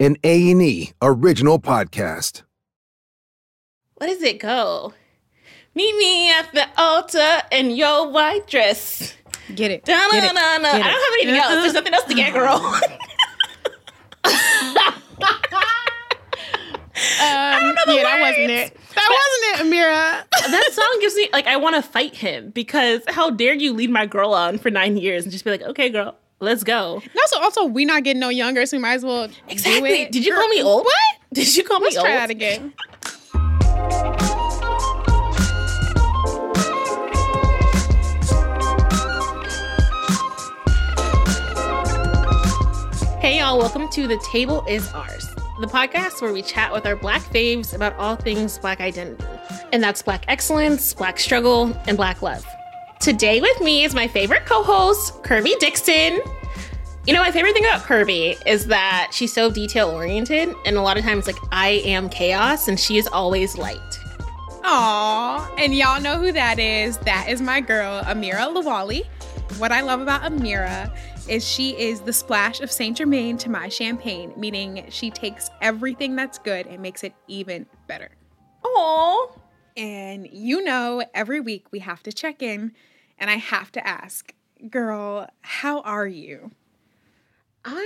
an A&E original podcast. What does it go? Meet me at the altar in your white dress. Get it. Da, Get na, it. na, na. I don't it. have anything else. There's nothing else to get, girl. Um, know the yeah, that wasn't it. That wasn't it, Amira. that song gives me like I want to fight him because how dare you lead my girl on for nine years and just be like, okay, girl, let's go. No, so also we not getting no younger, so we might as well do Exactly. Did you call me old? What? Did you call Let's me try old? that again. Hey, y'all, welcome to The Table Is Ours, the podcast where we chat with our black faves about all things black identity. And that's black excellence, black struggle, and black love. Today with me is my favorite co host, Kirby Dixon. You know, my favorite thing about Kirby is that she's so detail oriented, and a lot of times, like, I am chaos, and she is always light. Aw, and y'all know who that is. That is my girl, Amira Lawali. What I love about Amira is she is the splash of Saint Germain to my champagne, meaning she takes everything that's good and makes it even better. Aww. And you know, every week we have to check in, and I have to ask, girl, how are you? I'm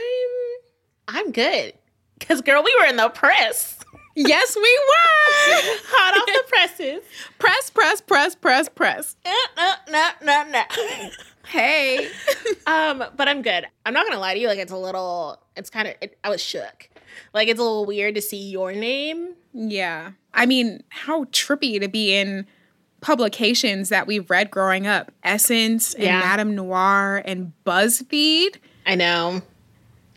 I'm good. Cause girl, we were in the press. Yes, we were. Hot off the presses. press, press, press, press, press. Uh, uh, no, no, no. Hey. um, but I'm good. I'm not gonna lie to you. Like it's a little. It's kind of. It, I was shook. Like it's a little weird to see your name. yeah. I mean, how trippy to be in publications that we've read growing up Essence and Yeah. MadameNoire and BuzzFeed. I know.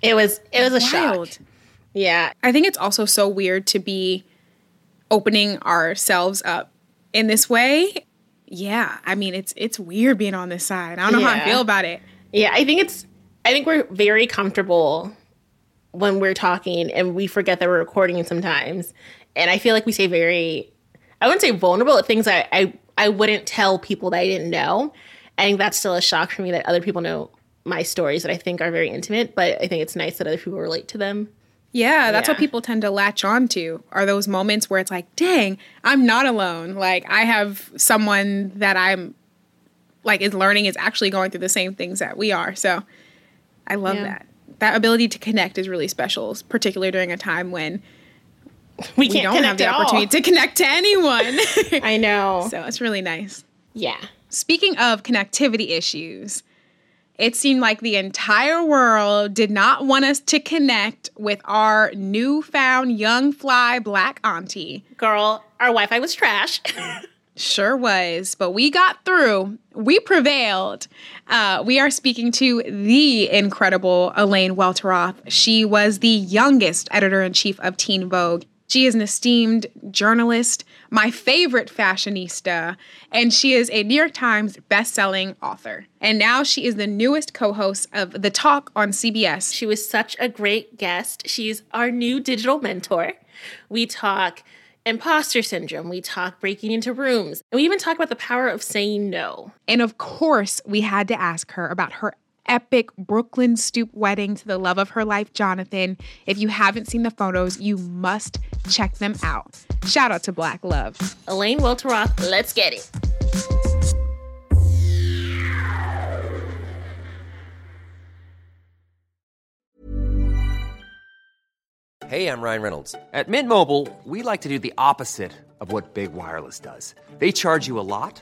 It was. It was a Wild. shock. Yeah. I think it's also so weird to be opening ourselves up in this way. Yeah, I mean it's it's weird being on this side. I don't know how I feel about it. Yeah. I think it's. I think we're very comfortable when we're talking, and we forget that we're recording sometimes. And I feel like we say very. I wouldn't say vulnerable at things. I I I wouldn't tell people that I didn't know. I think that's still a shock for me that other people know my stories that I think are very intimate. But I think it's nice that other people relate to them. Yeah, that's what people tend to latch on to are those moments where it's like, dang, I'm not alone. Like I have someone that I'm like is learning is actually going through the same things that we are. So I love Yeah. that. That ability to connect is really special, particularly during a time when We we can't don't have the all. opportunity to connect to anyone. I know. so it's really nice. yeah. Speaking of connectivity issues, it seemed like the entire world did not want us to connect with our newfound young fly black auntie. Girl, our Wi Fi was trash. Sure was, but we got through. We prevailed. Uh, we are speaking to the incredible Elaine Welteroth. She was the youngest editor in chief of Teen Vogue. She is an esteemed journalist, my favorite fashionista, and she is a New York Times best-selling author. And now she is the newest co-host of The Talk on CBS. she was such a great guest. She's our new digital mentor. We talk imposter syndrome, we talk breaking into rooms, and we even talk about the power of saying no. And of course, we had to ask her about her epic Brooklyn stoop wedding to the love of her life, Jonathan. If you haven't seen the photos, you must check them out. Shout out to Black Love. Elaine Welteroth, let's get it. Hey, I'm Ryan Reynolds. At Mint Mobile, we like to do the opposite of what Big Wireless does. They charge you a lot,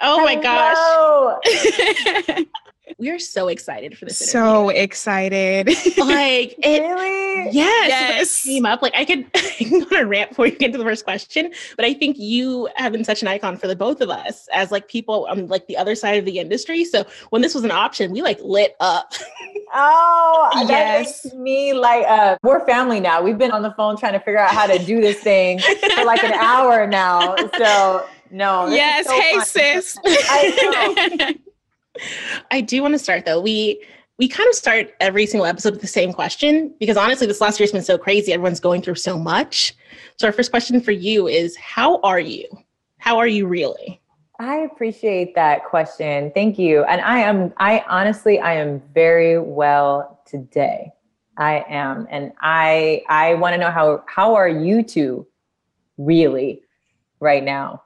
Oh my gosh. We are so excited for this. So excited. like it, really? Yes. Yes. It came up. Like I could I can go on a rant before you get to the first question, but I think you have been such an icon for the both of us as like people on like the other side of the industry. So when this was an option, we like lit up. Oh, that Yes. makes me like uh we're family now. We've been on the phone trying to figure out how to do this thing for like an hour now. So no. yes. so hey, fun. sis. I I do want to start though. We we kind of start every single episode with the same question because honestly, this last year's been so crazy. Everyone's going through so much. So our first question for you is how are you? How are you really? I appreciate that question. Thank you. And I am I honestly I am very well today. I am. And I I want to know how how are you two really right now?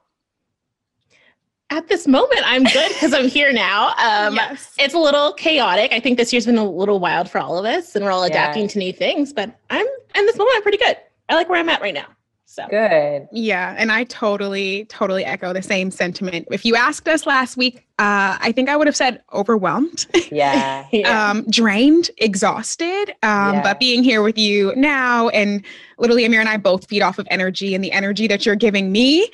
At this moment, I'm good because I'm here now. Um, yes. It's a little chaotic. I think this year's been a little wild for all of us, and we're all Yeah. adapting to new things. But I'm in this moment, I'm pretty good. I like where I'm at right now. So Good. Yeah, and I totally, totally echo the same sentiment. If you asked us last week, uh, I think I would have said overwhelmed, Yeah. yeah. um, drained, exhausted. Um, Yeah. But being here with you now, and literally Amir and I both feed off of energy, and the energy that you're giving me,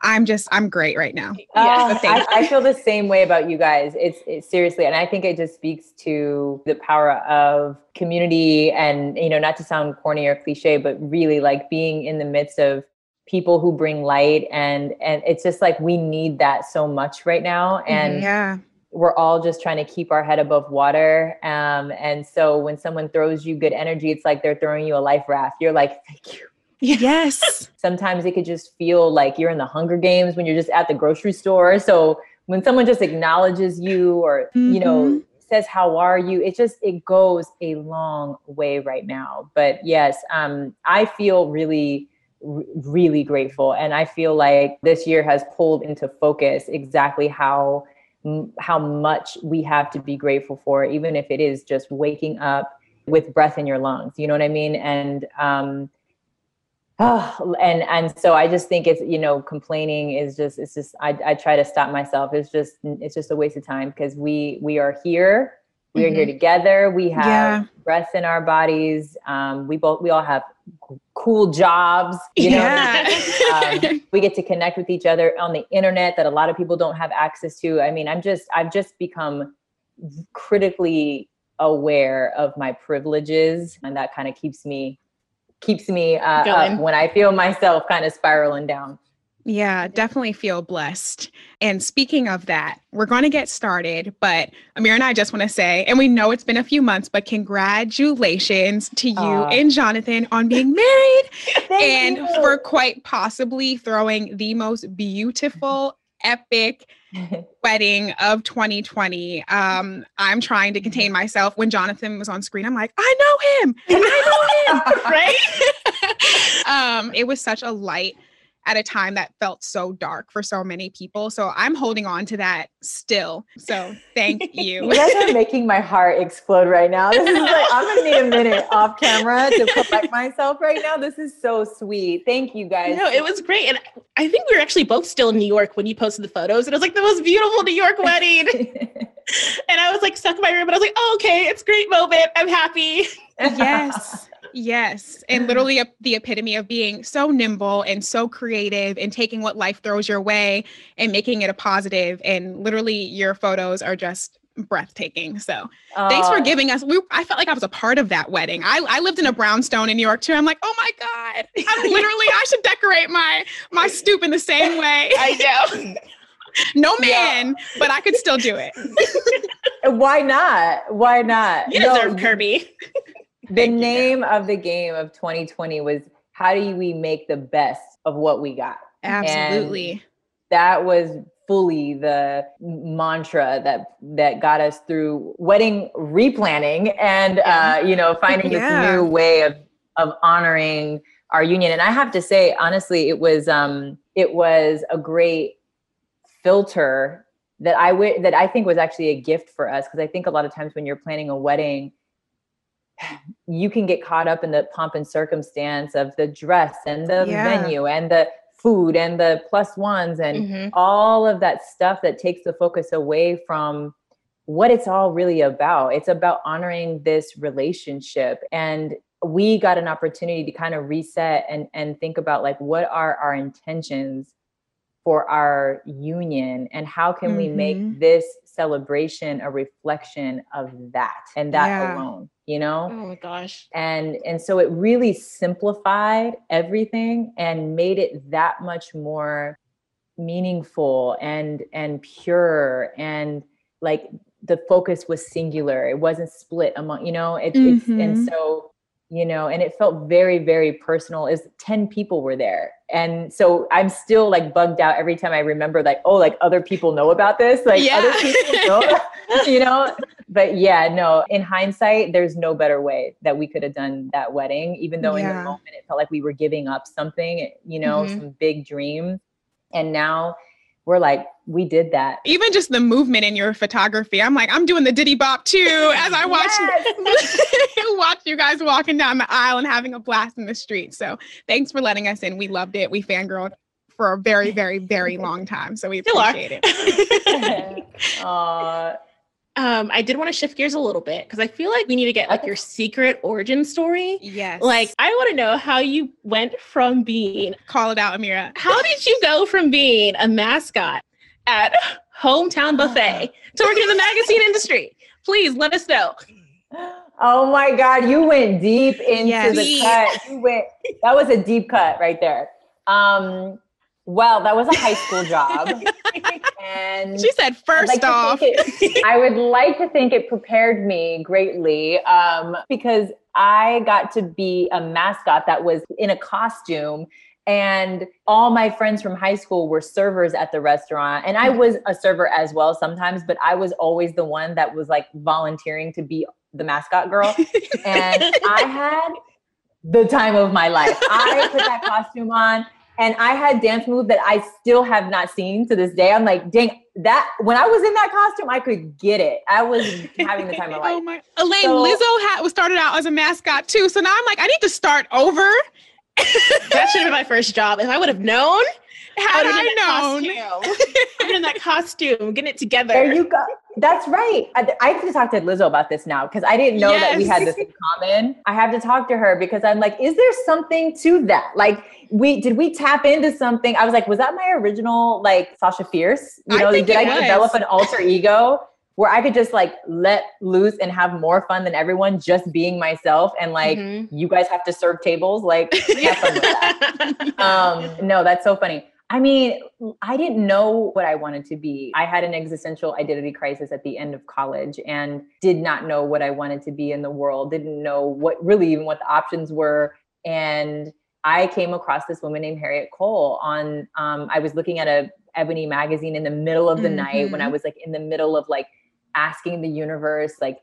I'm just, I'm great right now. But thank I, I feel the same way about you guys. It's, it's seriously, and I think it just speaks to the power of community, and you know, not to sound corny or cliche, but really like being in the midst of people who bring light, and and it's just like we need that so much right now, and yeah, we're all just trying to keep our head above water. Um, and so when someone throws you good energy, it's like they're throwing you a life raft. You're like, thank you. Yes, sometimes it could just feel like you're in the Hunger Games when you're just at the grocery store. So when someone just acknowledges you or, you know, says, How are you? It just, it goes a long way right now. But yes, um, I feel really, r- really grateful. And I feel like this year has pulled into focus exactly how m- how much we have to be grateful for, even if it is just waking up with breath in your lungs. You know what I mean? And um, Oh, and and so I just think it's you know complaining is just it's just I I try to stop myself. It's just it's just a waste of time because we we are here, we are here together. We have Yeah. breath in our bodies. Um, we both we all have cool jobs. You know, yeah. um, we get to connect with each other on the internet that a lot of people don't have access to. I mean, I'm just I've just become critically aware of my privileges, and that kind of keeps me keeps me uh, up when I feel myself kind of spiraling down. Yeah, definitely feel blessed. And speaking of that, we're going to get started. But Amir and I just want to say, and we know it's been a few months, but congratulations to you Aw. and Jonathan on being married and you. for quite possibly throwing the most beautiful, epic wedding of 2020. Um, I'm trying to contain myself. When Jonathan was on screen, I'm like, I know him. I know him. right? um, it was such a light at a time that felt so dark for so many people. So I'm holding on to that still. So thank you. You guys are making my heart explode right now. This is like I'm gonna need a minute off camera to collect myself right now. This is so sweet. Thank you guys. No, it was great. And I think we were actually both still in New York when you posted the photos. And it was like the most beautiful New York wedding. and I was like stuck in my room and I was like, oh, okay, it's a great moment. I'm happy. yes. Yes. And mm. literally a, the epitome of being so nimble and so creative and taking what life throws your way and making it a positive. And literally your photos are just breathtaking. So thanks for Oh, giving us. We, I felt like I was a part of that wedding. I, I lived in a brownstone in New York too. I'm like, oh my God. I'm literally, I should decorate my my stoop in the same way. I know. No man, but I could still do it. Why not? Why not? You No, deserve Kirby. The name of the game of 2020 was how do we make the best of what we got? Absolutely. that was fully the mantra that that got us through wedding replanning and uh, you know finding Yeah. this new way of of honoring our union. And I have to say, honestly, it was um, it was a great filter that I w- that I think was actually a gift for us because I think a lot of times when you're planning a wedding, you can get caught up in the pomp and circumstance of the dress and the Yeah. venue and the food and the plus ones and Mhm. all of that stuff that takes the focus away from what it's all really about. It's about honoring this relationship. And we got an opportunity to kind of reset and, and think about like what are our intentions for our union and how can mm-hmm. we make mm-hmm. this celebration a reflection of that and that yeah. alone you know oh my gosh and and so it really simplified everything and made it that much more meaningful and and pure and like the focus was singular it wasn't split among you know it, mm-hmm. it's and mm-hmm. so you know and it felt very very personal is 10 people were there and so i'm still like bugged out every time i remember like oh like other people know about this like yeah. other people know you know but yeah no in hindsight there's no better way that we could have done that wedding even though yeah. in the moment it felt like we were giving up something you know mm-hmm. some big dream and now we're like, we did that. Even just the movement in your photography, I'm like, I'm doing the Diddy Bop too as I watch yes. watch you guys walking down the aisle and having a blast in the street. So thanks for letting us in. We loved it. We fangirled for a very, very, very long time. So we appreciate it. uh, um, I did want to shift gears a little bit because I feel like we need to get like your secret origin story. Yes. Like I want to know how you went from being call it out, Amira. How did you go from being a mascot at Hometown Buffet to working in the magazine industry? Please let us know. Oh my God, you went deep into yes. the cut. You went that was a deep cut right there. Um, well, that was a high school job. and she said, first like off, it, I would like to think it prepared me greatly um, because I got to be a mascot that was in a costume. And all my friends from high school were servers at the restaurant. And I was a server as well sometimes, but I was always the one that was like volunteering to be the mascot girl. and I had the time of my life. I put that costume on and I had dance moves that I still have not seen to this day. I'm like, dang, that when I was in that costume, I could get it. I was having the time of oh life. oh my, Elaine, so, Lizzo had was started out as a mascot too. So now I'm like, I need to start over. that should have been my first job. If I would have known, had I known, costume, in that costume, getting it together. There you go. That's right. I, I have to talk to Lizzo about this now because I didn't know yes. that we had this in common. I have to talk to her because I'm like, is there something to that? Like, we did we tap into something? I was like, was that my original like Sasha Fierce? You know, I did I was. develop an alter ego? where I could just like let loose and have more fun than everyone just being myself. And like, mm-hmm. you guys have to serve tables. Like, um, no, that's so funny. I mean, I didn't know what I wanted to be. I had an existential identity crisis at the end of college and did not know what I wanted to be in the world, didn't know what really even what the options were. And I came across this woman named Harriette Cole on, um, I was looking at a Ebony magazine in the middle of the mm-hmm. night when I mm-hmm. was like in the middle of like asking the universe, like,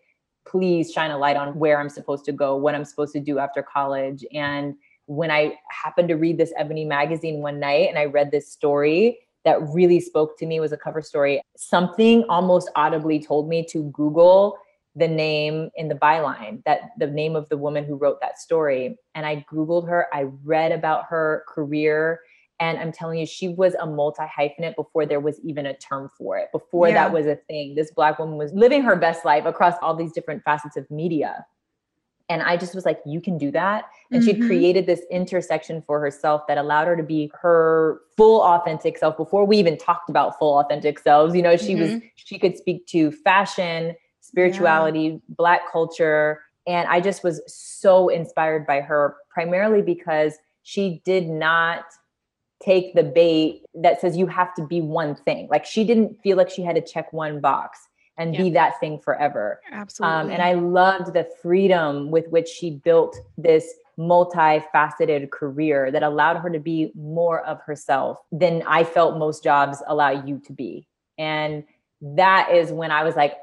please shine a light on where I'm supposed to go, what I'm supposed to do after college. And when I happened to read this Ebony magazine one night and I read this story that really spoke to me was a cover story. Something almost audibly told me to Google the name in the byline, that the name of the woman who wrote that story. And I Googled her, I read about her career. And I'm telling you, she was a multi hyphenate before there was even a term for it, before yeah. that was a thing. This Black woman was living her best life across all these different facets of media. And I just was like, you can do that. And mm-hmm. she created this intersection for herself that allowed her to be her full authentic self before we even talked about full authentic selves. You know, she mm-hmm. was, she could speak to fashion, spirituality, yeah. Black culture. And I just was so inspired by her, primarily because she did not take the bait that says you have to be one thing. Like she didn't feel like she had to check one box and yeah. be that thing forever. Absolutely. Um, and I loved the freedom with which she built this multifaceted career that allowed her to be more of herself than I felt most jobs allow you to be. And that is when I was like,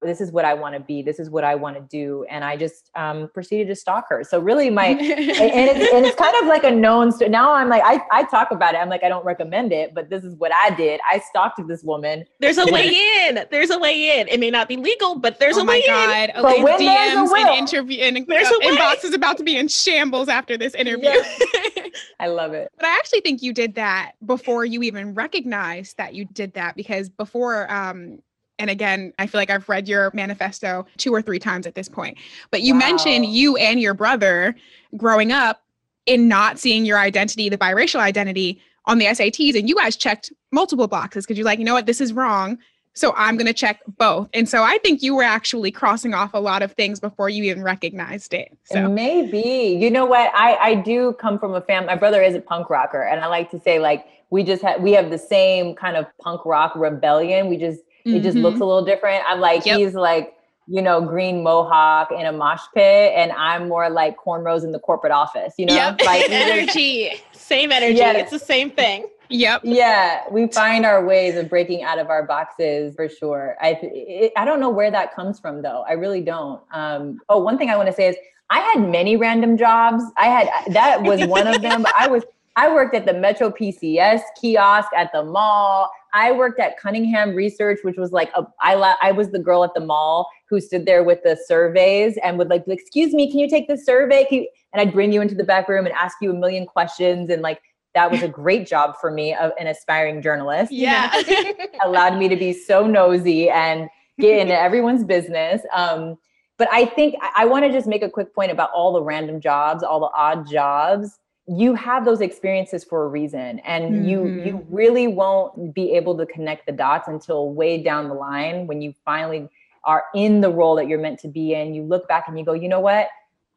this is what I want to be. This is what I want to do. And I just um, proceeded to stalk her. So really my, and, it's, and it's kind of like a known story. Now I'm like, I, I talk about it. I'm like, I don't recommend it, but this is what I did. I stalked this woman. There's a way in. There's a way in. It may not be legal, but there's oh a way in. Oh my God. in. But when DMs and interview and there's uh, inbox is about to be in shambles after this interview. I love it. But I actually think you did that before you even recognized that you did that because before um And again, I feel like I've read your manifesto two or three times at this point. But you Wow. mentioned you and your brother growing up in not seeing your identity, the biracial identity on the SATs. And you guys checked multiple boxes because you're like, you know what, this is wrong. So I'm going to check both. And so I think you were actually crossing off a lot of things before you even recognized it. So Maybe. You know what? I, I do come from a family. My brother is a punk rocker. And I like to say, like, we just have we have the same kind of punk rock rebellion. We just it just looks a little different. I'm like, Yep. he's like, you know, green mohawk in a mosh pit, and I'm more like cornrows in the corporate office, you know? Yep. Like energy. Same energy. Yes. It's the same thing. Yep. yeah we find our ways of breaking out of our boxes for sure i it, i don't know where that comes from though i really don't um oh one thing i want to say is i had many random jobs i had that was one of them i was i worked at the metro pcs kiosk at the mall i worked at cunningham research which was like a i la- i was the girl at the mall who stood there with the surveys and would like excuse me can you take the survey Can you-" and i'd bring you into the back room and ask you a million questions and like that was a great job for me, of an aspiring journalist. Yeah. allowed me to be so nosy and get into everyone's business. Um, but I think I, I want to just make a quick point about all the random jobs, all the odd jobs. You have those experiences for a reason, and you Mhm. you really won't be able to connect the dots until way down the line when you finally are in the role that you're meant to be in. You look back and you go, you know what?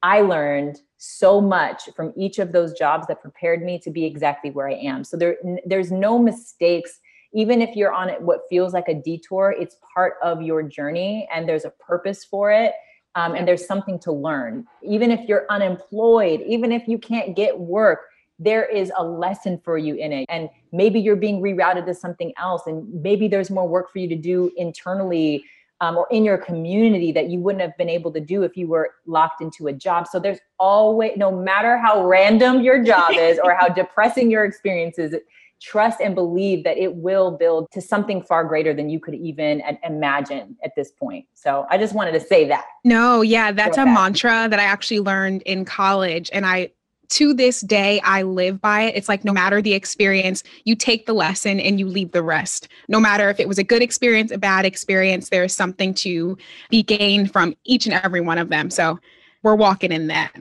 I learned so much from each of those jobs that prepared me to be exactly where I am. So there, there's no mistakes. Even if you're on it, what feels like a detour, it's part of your journey, and there's a purpose for it, um, and there's something to learn. Even if you're unemployed, even if you can't get work, there is a lesson for you in it, and maybe you're being rerouted to something else, and maybe there's more work for you to do internally um, or in your community that you wouldn't have been able to do if you were locked into a job. So there's always, no matter how random your job is or how depressing your experience is, trust and believe that it will build to something far greater than you could even imagine at this point. So I just wanted to say that. No, yeah, that's a mantra that I actually learned in college. And I, to this day, I live by it. It's like no matter the experience, you take the lesson and you leave the rest. No matter if it was a good experience, a bad experience, there is something to be gained from each and every one of them. So we're walking in that.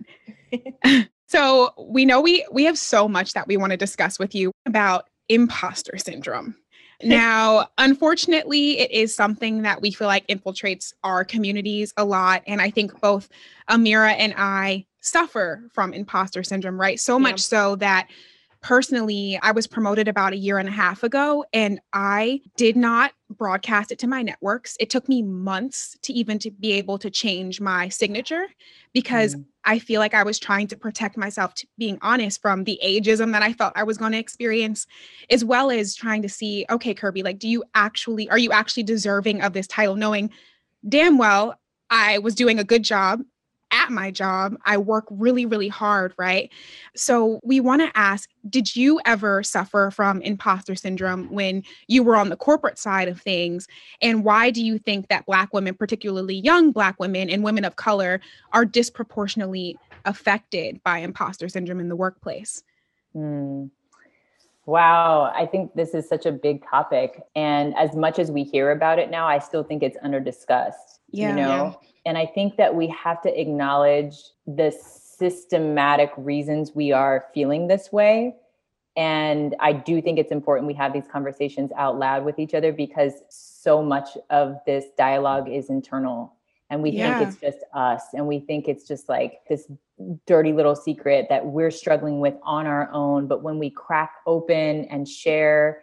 so we know we we have so much that we want to discuss with you about imposter syndrome. Now, unfortunately, it is something that we feel like infiltrates our communities a lot. And I think both Amira and I suffer from imposter syndrome, right? So much so that personally, I was promoted about a year and a half ago and I did not broadcast it to my networks. It took me months to even to be able to change my signature because mm. I feel like I was trying to protect myself, to being honest, from the ageism that I felt I was going to experience, as well as trying to see, okay, Kirby, like, do you actually, are you actually deserving of this title? Knowing damn well I was doing a good job at my job. I work really, really hard, right? So we want to ask Did you ever suffer from imposter syndrome when you were on the corporate side of things? And why do you think that Black women, particularly young Black women and women of color, are disproportionately affected by imposter syndrome in the workplace? Hmm. Wow, I think this is such a big topic. And as much as we hear about it now, I still think it's under discussed. Yeah. You know? And I think that we have to acknowledge the systematic reasons we are feeling this way. And I do think it's important we have these conversations out loud with each other because so much of this dialogue is internal. And we Yeah. think it's just us. And we think it's just like this dirty little secret that we're struggling with on our own. But when we crack open and share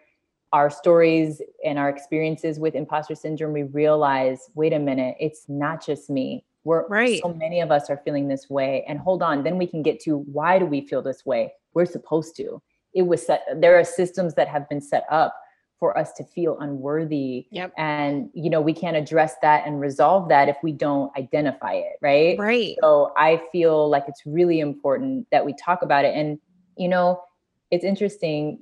our stories and our experiences with imposter syndrome, we realize wait a minute, it's not just me. We're Right. so many of us are feeling this way. And hold on, then we can get to why do we feel this way? We're supposed to. It was set, there are systems that have been set up for us to feel unworthy. Yep. And you know, we can't address that and resolve that if we don't identify it, right? Right. So I feel like it's really important that we talk about it. And, you know, it's interesting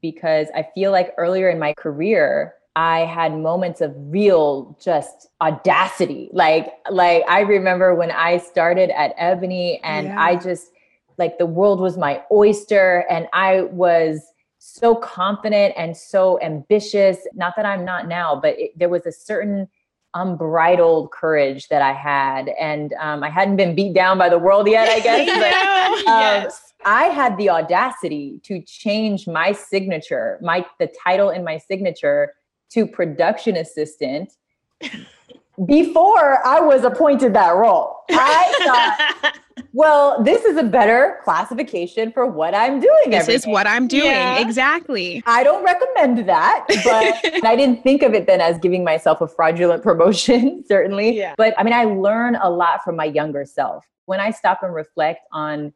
because I feel like earlier in my career, I had moments of real just audacity. Like, like I remember when I started at Ebony and I just like the world was my oyster and I was so confident and so ambitious. Not that I'm not now, but it, there was a certain unbridled courage that I had. And um, I hadn't been beat down by the world yet, I guess. but, um, yes. I had the audacity to change my signature, my the title in my signature to production assistant before I was appointed that role. I thought, well, this is a better classification for what I'm doing. This is day. what I'm doing. Yeah. Exactly. I don't recommend that, but I didn't think of it then as giving myself a fraudulent promotion, certainly. Yeah. But I mean, I learn a lot from my younger self. When I stop and reflect on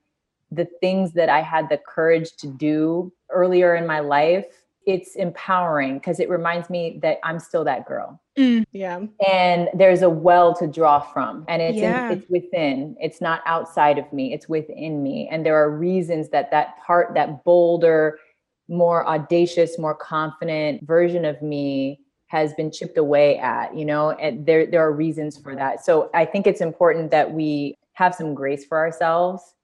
the things that I had the courage to do earlier in my life, it's empowering because it reminds me that I'm still that girl. Mm, yeah. And there's a well to draw from and it's yeah. in, it's within. It's not outside of me, it's within me. And there are reasons that that part that bolder, more audacious, more confident version of me has been chipped away at, you know, and there there are reasons for that. So I think it's important that we have some grace for ourselves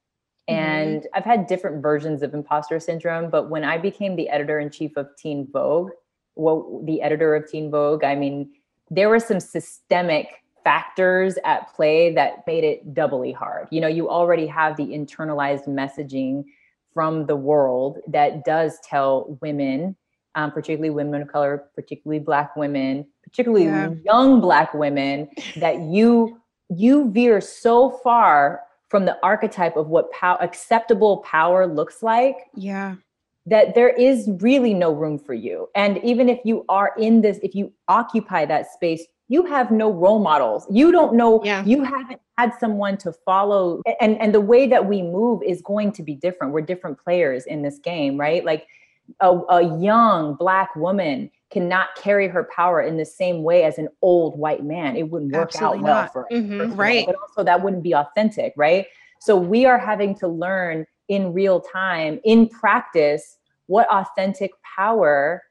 Mm-hmm. And. I've had different versions of imposter syndrome, but when I became the editor in chief of Teen Vogue, well, the editor of Teen Vogue, I mean, there were some systemic factors at play that made it doubly hard. You know, you already have the internalized messaging from the world that does tell women, um, particularly women of color, particularly Black women, particularly yeah. young Black women, that you you veer so far from the archetype of what pow- acceptable power looks like. Yeah. That there is really no room for you. And even if you are in this, if you occupy that space, you have no role models. You don't know, yeah. you haven't had someone to follow. And, and the way that we move is going to be different. We're different players in this game, right? Like a, a young Black woman cannot carry her power in the same way as an old white man. It wouldn't work Absolutely out well not. for mm-hmm. right. But also that wouldn't be authentic, right? So we are having to learn in real time, in practice, what authentic power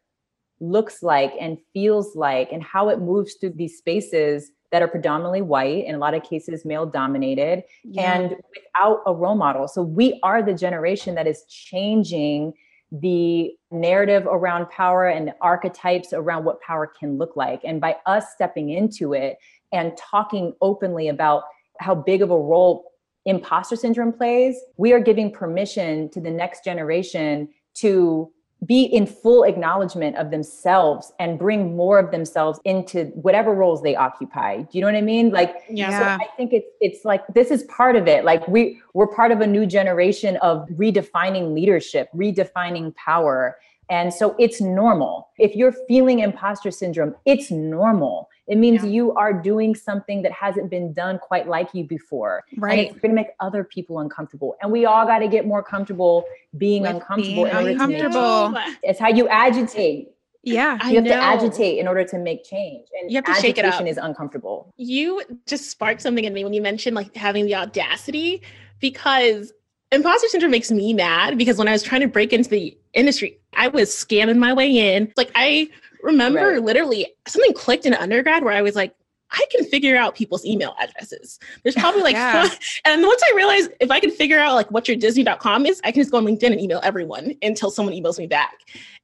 looks like and feels like and how it moves through these spaces that are predominantly white in a lot of cases male dominated yeah. and without a role model so we are the generation that is changing the narrative around power and the archetypes around what power can look like. And by us stepping into it and talking openly about how big of a role imposter syndrome plays, we are giving permission to the next generation to be in full acknowledgement of themselves and bring more of themselves into whatever roles they occupy. Do you know what I mean? Like, yeah. So I think it's it's like this is part of it. Like we we're part of a new generation of redefining leadership, redefining power. And so it's normal. If you're feeling imposter syndrome, it's normal. It means yeah. you are doing something that hasn't been done quite like you before. Right. And it's going to make other people uncomfortable. And we all got to get more comfortable being With uncomfortable. Being uncomfortable. It's how you agitate. Yeah, you have to agitate in order to make change, and you have to shake it up. is uncomfortable. You just sparked something in me when you mentioned like having the audacity, because imposter syndrome makes me mad. Because when I was trying to break into the industry, I was scamming my way in. Like I remember right. literally something clicked in undergrad where I was like, I can figure out people's email addresses. There's probably like, yeah. and once I realized if I can figure out like what your Disney.com is, I can just go on LinkedIn and email everyone until someone emails me back.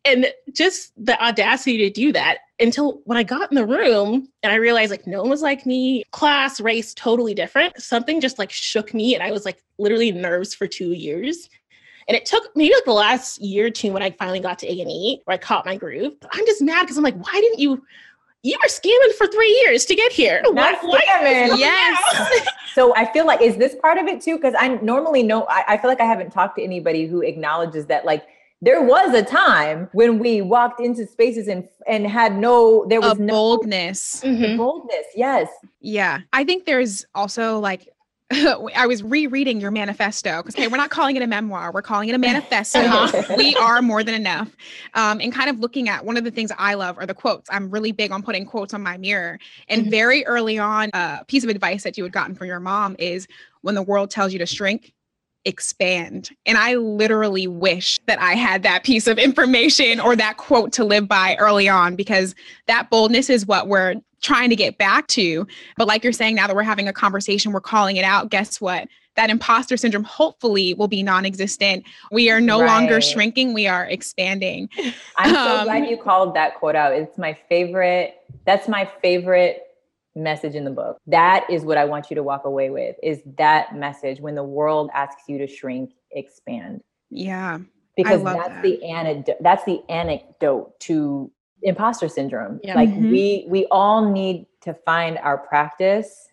And just the audacity to do that until when I got in the room and I realized like no one was like me, class, race, totally different. Something just like shook me and I was like literally nerves for two years. And it took maybe like the last year or two when I finally got to A&E where I caught my groove. I'm just mad because I'm like, why didn't you you were scamming for three years to get here. Not what, scamming. Yes. so I feel like is this part of it too? Because I normally know I, I, feel like I haven't talked to anybody who acknowledges that like there was a time when we walked into spaces and and had no there was a no boldness. Mm-hmm. Boldness, yes. Yeah. I think there's also like I was rereading your manifesto because okay, we're not calling it a memoir, we're calling it a manifesto. Uh-huh. we are more than enough. Um, and kind of looking at one of the things I love are the quotes. I'm really big on putting quotes on my mirror. And mm-hmm. very early on, a piece of advice that you had gotten from your mom is when the world tells you to shrink, expand. And I literally wish that I had that piece of information or that quote to live by early on because that boldness is what we're trying to get back to. But like you're saying, now that we're having a conversation, we're calling it out. Guess what? that imposter syndrome hopefully will be non-existent. We are no right. longer shrinking, we are expanding. I'm so um, glad you called that quote out. It's my favorite. That's my favorite message in the book. That is what I want you to walk away with is that message when the world asks you to shrink, expand. Yeah. Because that's that. the anecdote that's the anecdote to imposter syndrome. Yeah. Like mm-hmm. we we all need to find our practice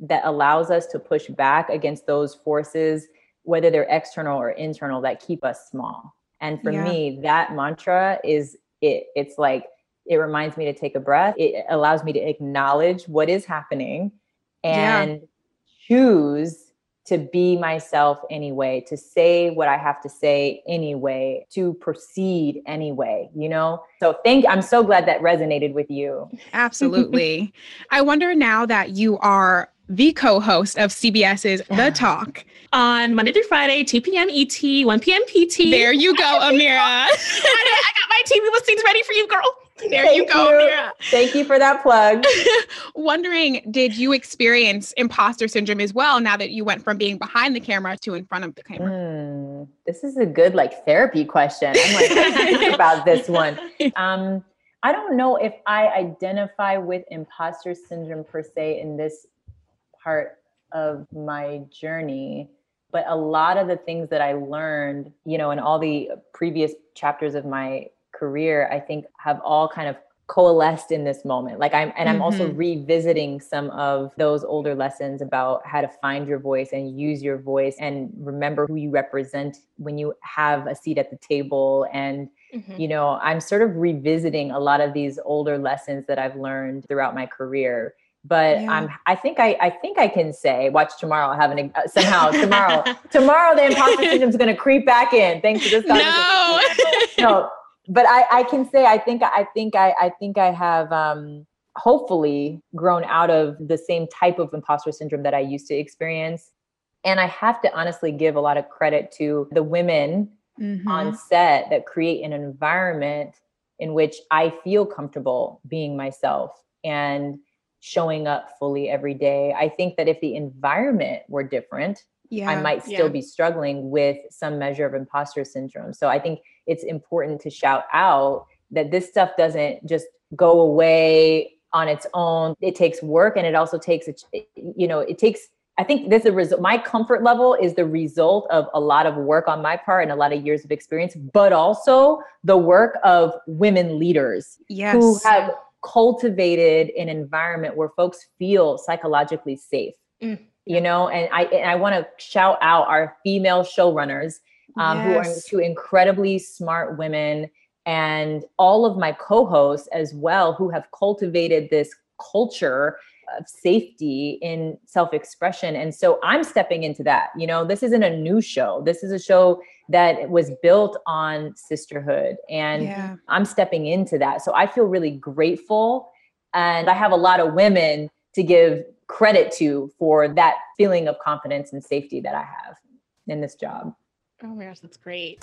that allows us to push back against those forces whether they're external or internal that keep us small. And for yeah. me that mantra is it it's like it reminds me to take a breath. It allows me to acknowledge what is happening and yeah. choose to be myself anyway, to say what I have to say anyway, to proceed anyway, you know? So thank I'm so glad that resonated with you. Absolutely. I wonder now that you are the co-host of CBS's The Talk on Monday through Friday, 2 p.m. ET, 1 p.m. PT. There you go, Amira. I, I got my TV listings ready for you, girl. There Thank you go, you. Mira. Thank you for that plug. Wondering, did you experience imposter syndrome as well now that you went from being behind the camera to in front of the camera? Mm, this is a good like therapy question. I'm like think about this one. Um, I don't know if I identify with imposter syndrome per se in this part of my journey but a lot of the things that I learned, you know, in all the previous chapters of my career, I think have all kind of coalesced in this moment. Like I'm and I'm mm-hmm. also revisiting some of those older lessons about how to find your voice and use your voice and remember who you represent when you have a seat at the table and mm-hmm. you know, I'm sort of revisiting a lot of these older lessons that I've learned throughout my career but yeah. I'm I think I I think I can say watch tomorrow having uh, somehow tomorrow tomorrow the imposter syndrome is going to creep back in thanks to this no no but I, I can say I think I think I, I think I have um, hopefully grown out of the same type of imposter syndrome that I used to experience. And I have to honestly give a lot of credit to the women mm-hmm. on set that create an environment in which I feel comfortable being myself and showing up fully every day. I think that if the environment were different, yeah, I might still yeah. be struggling with some measure of imposter syndrome. So I think it's important to shout out that this stuff doesn't just go away on its own. It takes work and it also takes, you know, it takes, I think this is a result. My comfort level is the result of a lot of work on my part and a lot of years of experience, but also the work of women leaders yes. who have cultivated an environment where folks feel psychologically safe. Mm you know and i and i want to shout out our female showrunners um, yes. who are two incredibly smart women and all of my co-hosts as well who have cultivated this culture of safety in self-expression and so i'm stepping into that you know this isn't a new show this is a show that was built on sisterhood and yeah. i'm stepping into that so i feel really grateful and i have a lot of women to give credit to for that feeling of confidence and safety that I have in this job. Oh my gosh, that's great.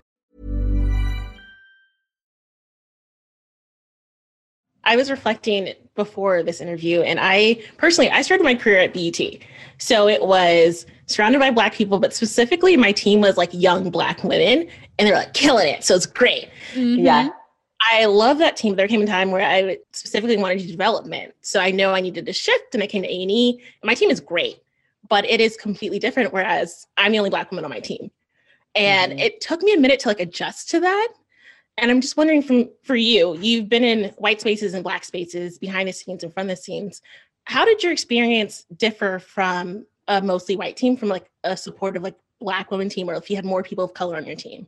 I was reflecting before this interview and I personally I started my career at BET. So it was surrounded by black people, but specifically my team was like young black women and they're like killing it. So it's great. Mm-hmm. Yeah. I love that team. There came a time where I specifically wanted to do development. So I know I needed to shift and I came to A&E. My team is great, but it is completely different. Whereas I'm the only black woman on my team. And mm-hmm. it took me a minute to like adjust to that and I'm just wondering from for you, you've been in white spaces and black spaces, behind the scenes and front of the scenes. How did your experience differ from a mostly white team from like a supportive like black woman team or if you had more people of color on your team?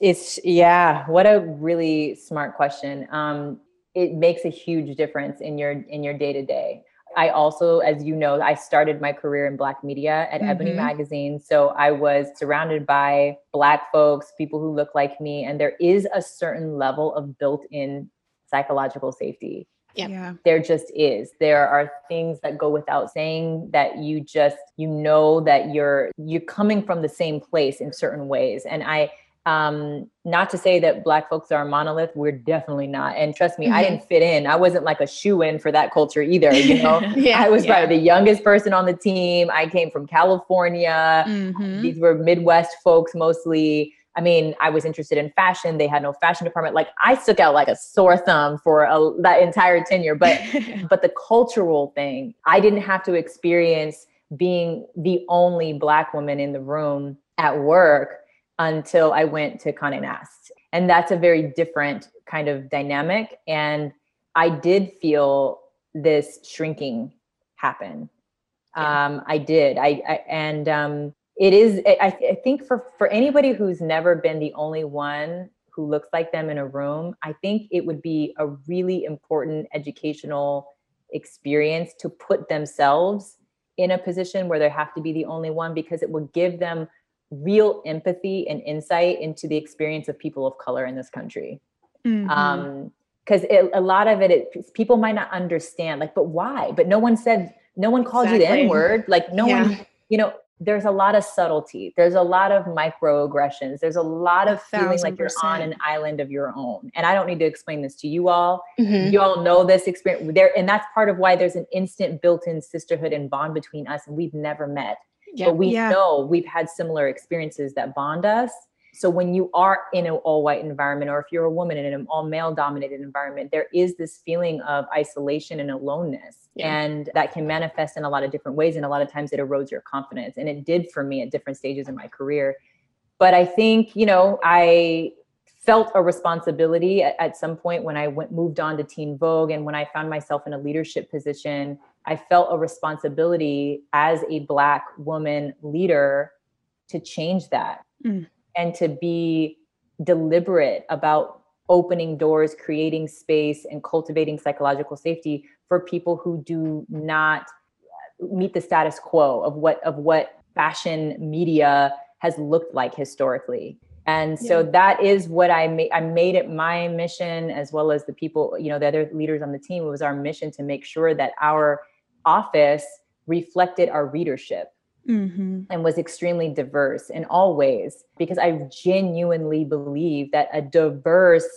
It's yeah, what a really smart question. Um, it makes a huge difference in your in your day to day. I also, as you know, I started my career in Black media at mm-hmm. Ebony Magazine. So I was surrounded by Black folks, people who look like me, and there is a certain level of built in psychological safety. Yep. Yeah. There just is. There are things that go without saying that you just you know that you're you're coming from the same place in certain ways. And I um not to say that black folks are a monolith we're definitely not. And trust me mm-hmm. i didn't fit in. I wasn't like a shoe in for that culture either you know? Yeah, i was yeah. probably the youngest person on the team. I came from california. Mm-hmm. these were midwest folks mostly. I mean i was interested in fashion. They had no fashion department. Like i stuck out like a sore thumb for a, that entire tenure. But but the cultural thing i didn't have to experience being the only black woman in the room at work until I went to Condé Nast. And that's a very different kind of dynamic. And I did feel this shrinking happen. Yeah. Um, I did. I, I and um, it is. I, I think for for anybody who's never been the only one who looks like them in a room, I think it would be a really important educational experience to put themselves in a position where they have to be the only one because it will give them real empathy and insight into the experience of people of color in this country. Mm-hmm. Um, because a lot of it, it, people might not understand, like, but why? But no one said, no one called exactly. you the N word. Like, no yeah. one, you know, there's a lot of subtlety. There's a lot of microaggressions. There's a lot of feeling like you're on an island of your own. And I don't need to explain this to you all. Mm-hmm. You all know this experience there. And that's part of why there's an instant built-in sisterhood and bond between us. And we've never met yeah. but we yeah. know we've had similar experiences that bond us. So when you are in an all white environment, or if you're a woman in an all male dominated environment, there is this feeling of isolation and aloneness. Yeah. And that can manifest in a lot of different ways. And a lot of times it erodes your confidence. And it did for me at different stages in my career. But I think, you know, I felt a responsibility at, at some point when I went moved on to Teen Vogue and when I found myself in a leadership position I felt a responsibility as a Black woman leader to change that mm. and to be deliberate about opening doors, creating space, and cultivating psychological safety for people who do not meet the status quo of what of what fashion media has looked like historically. And so yeah. that is what I made. I made it my mission, as well as the people, you know, the other leaders on the team. It was our mission to make sure that our office reflected our readership mm-hmm. and was extremely diverse in all ways because I genuinely believe that a diverse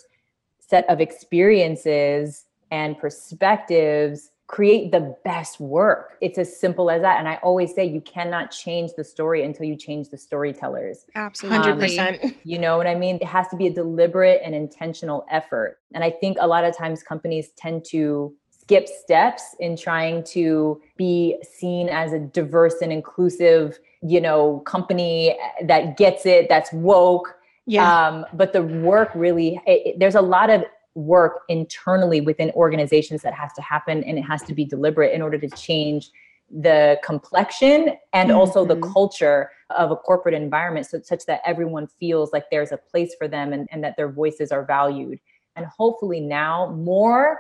set of experiences and perspectives create the best work. It's as simple as that. And I always say you cannot change the story until you change the storytellers. Absolutely. Um, 100%. You know what I mean? It has to be a deliberate and intentional effort. And I think a lot of times companies tend to skip steps in trying to be seen as a diverse and inclusive, you know, company that gets it, that's woke. Yeah. Um, but the work really, it, there's a lot of work internally within organizations that has to happen and it has to be deliberate in order to change the complexion and mm-hmm. also the mm-hmm. culture of a corporate environment so, such that everyone feels like there's a place for them and, and that their voices are valued and hopefully now more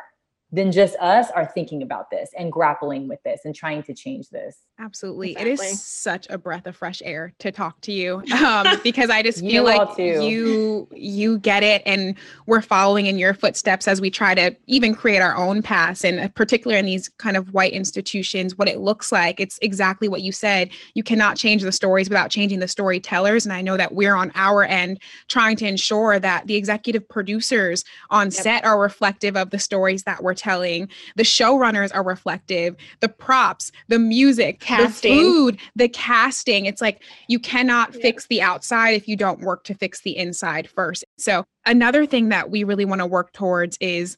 than just us are thinking about this and grappling with this and trying to change this. Absolutely. Exactly. It is such a breath of fresh air to talk to you um, because I just feel like you you get it and we're following in your footsteps as we try to even create our own paths and uh, particularly in these kind of white institutions what it looks like. It's exactly what you said. You cannot change the stories without changing the storytellers and I know that we're on our end trying to ensure that the executive producers on yep. set are reflective of the stories that we're telling. The showrunners are reflective, the props, the music casting. the food, the casting. It's like you cannot yeah. fix the outside if you don't work to fix the inside first. So, another thing that we really want to work towards is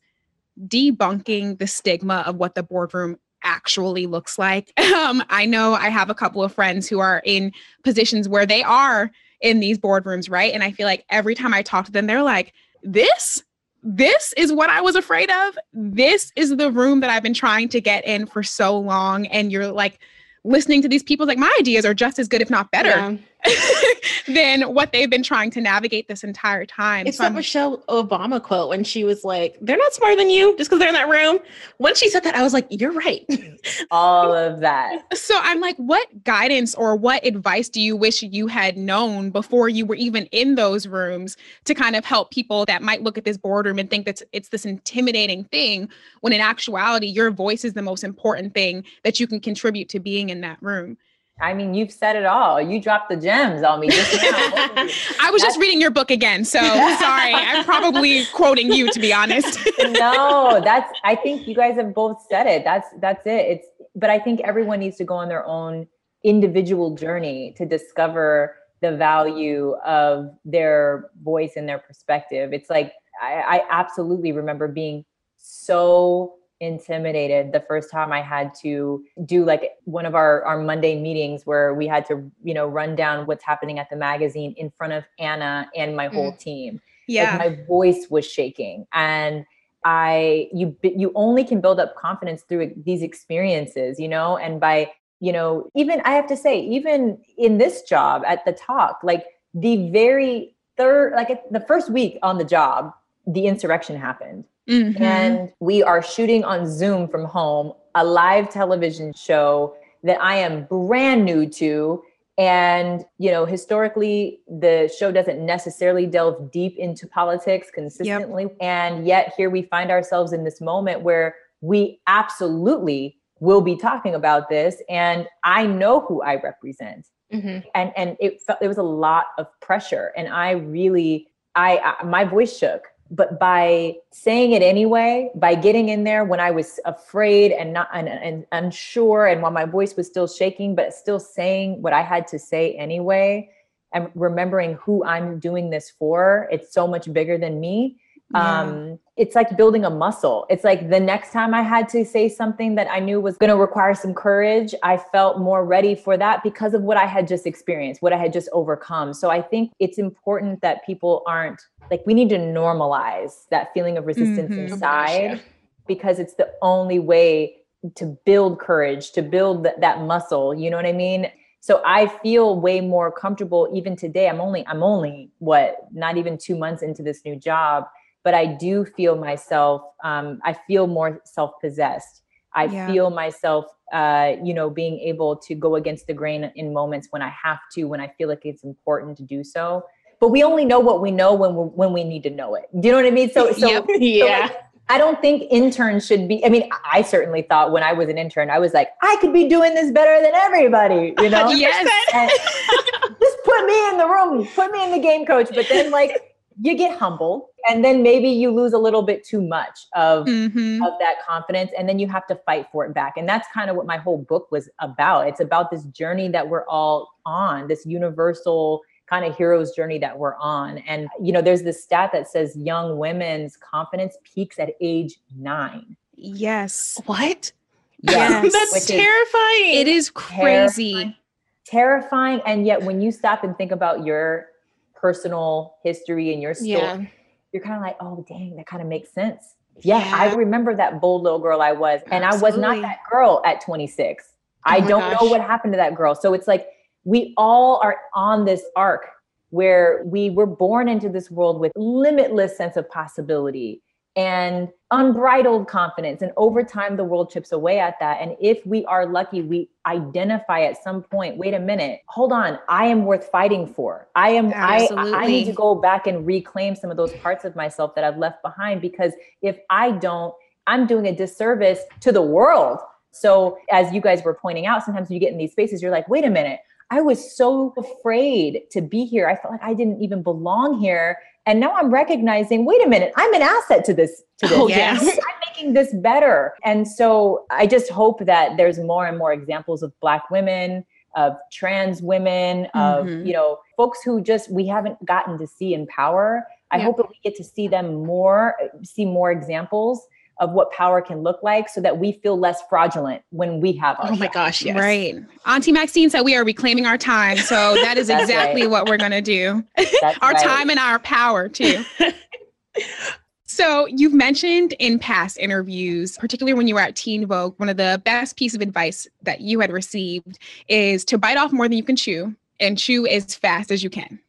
debunking the stigma of what the boardroom actually looks like. Um, I know I have a couple of friends who are in positions where they are in these boardrooms, right? And I feel like every time I talk to them, they're like, this this is what I was afraid of. This is the room that I've been trying to get in for so long. And you're like, listening to these people like my ideas are just as good if not better yeah. than what they've been trying to navigate this entire time. It's So that I'm- Michelle Obama quote when she was like, "They're not smarter than you just because they're in that room." When she said that, I was like, "You're right." All of that. So I'm like, what guidance or what advice do you wish you had known before you were even in those rooms to kind of help people that might look at this boardroom and think that it's this intimidating thing when in actuality your voice is the most important thing that you can contribute to being in that room. I mean, you've said it all. You dropped the gems on me just now. both of you. I was just reading your book again, so sorry. I'm probably quoting you to be honest. no, that's I think you guys have both said it. That's that's it. It's but I think everyone needs to go on their own individual journey to discover the value of their voice and their perspective. It's like I, I absolutely remember being so intimidated the first time I had to do like one of our our Monday meetings where we had to, you know, run down what's happening at the magazine in front of Anna and my whole mm. team. Yeah. like my voice was shaking and i you you only can build up confidence through these experiences you know? And by you know even i have to say even in this job at the talk like the very third like the first week on the job the insurrection happened Mhm. and we are shooting on Zoom from home a live television show that I am brand new to. And, you know, historically, the show doesn't necessarily delve deep into politics consistently. And yet, here we find ourselves in this moment where we absolutely will be talking about this. And I know who I represent Mhm. and and it felt there was a lot of pressure and i really I, I my voice shook but by saying it anyway by getting in there when i was afraid and not and, and unsure and while my voice was still shaking but still saying what i had to say anyway and remembering who i'm doing this for it's so much bigger than me Yeah. um it's like building a muscle it's like the next time i had to say something that i knew was going to require some courage i felt more ready for that because of what i had just experienced what i had just overcome so i think it's important that people aren't like we need to normalize that feeling of resistance Mhm. Oh gosh, inside yeah. because it's the only way to build courage to build th- that muscle you know what i mean so i feel way more comfortable even today i'm only i'm only what not even two months into this new job but i do feel myself um, i feel more self-possessed i Yeah. feel myself uh, you know being able to go against the grain in moments when i have to when i feel like it's important to do so but we only know what we know when we when we need to know it do you know what i mean so so Yep. yeah. I don't think interns should be. I mean, I certainly thought when I was an intern, I was like, I could be doing this better than everybody, you know? yes. Just put me in the room, put me in the game coach. But then, like, you get humble, and then maybe you lose a little bit too much of Mhm. of that confidence, and then you have to fight for it back. And that's kind of what my whole book was about. It's about this journey that we're all on, this universal kind of hero's journey that we're on. And you know, there's this stat that says young women's confidence peaks at age nine. Yes. What? Yes. That's Which is terrifying. It is crazy. Terrifying. terrifying. And yet, when you stop and think about your personal history and your story, Yeah. you're kind of like, oh, dang, that kind of makes sense. Yeah, Yeah. I remember that bold little girl I was, and I was not that girl at 26. I Oh my don't gosh. know what happened to that girl. So it's like we all are on this arc where we were born into this world with limitless sense of possibility and unbridled confidence. And over time the world chips away at that. And if we are lucky we identify at some point wait a minute hold on i am worth fighting for. I am I, I need to go back and reclaim some of those parts of myself that i've left behind. Because if i don't i'm doing a disservice to the world. So as you guys were pointing out sometimes you get in these spaces you're like wait a minute I was so afraid to be here. I felt like I didn't even belong here. And now I'm recognizing, wait a minute, I'm an asset to this. To this. Oh, yes. I'm making this better. And so I just hope that there's more and more examples of Black women, of trans women, of, Mhm. you know, folks who just we haven't gotten to see in power. I Yeah. hope that we get to see them more, see more examples of what power can look like so that we feel less fraudulent when we have our Oh my shot. gosh, yes. Right. Auntie Maxine said we are reclaiming our time. So that is exactly right. what we're going to do. That's our right. time and our power, too. so you've mentioned in past interviews, particularly when you were at Teen Vogue, one of the best piece of advice that you had received is to bite off more than you can chew and chew as fast as you can.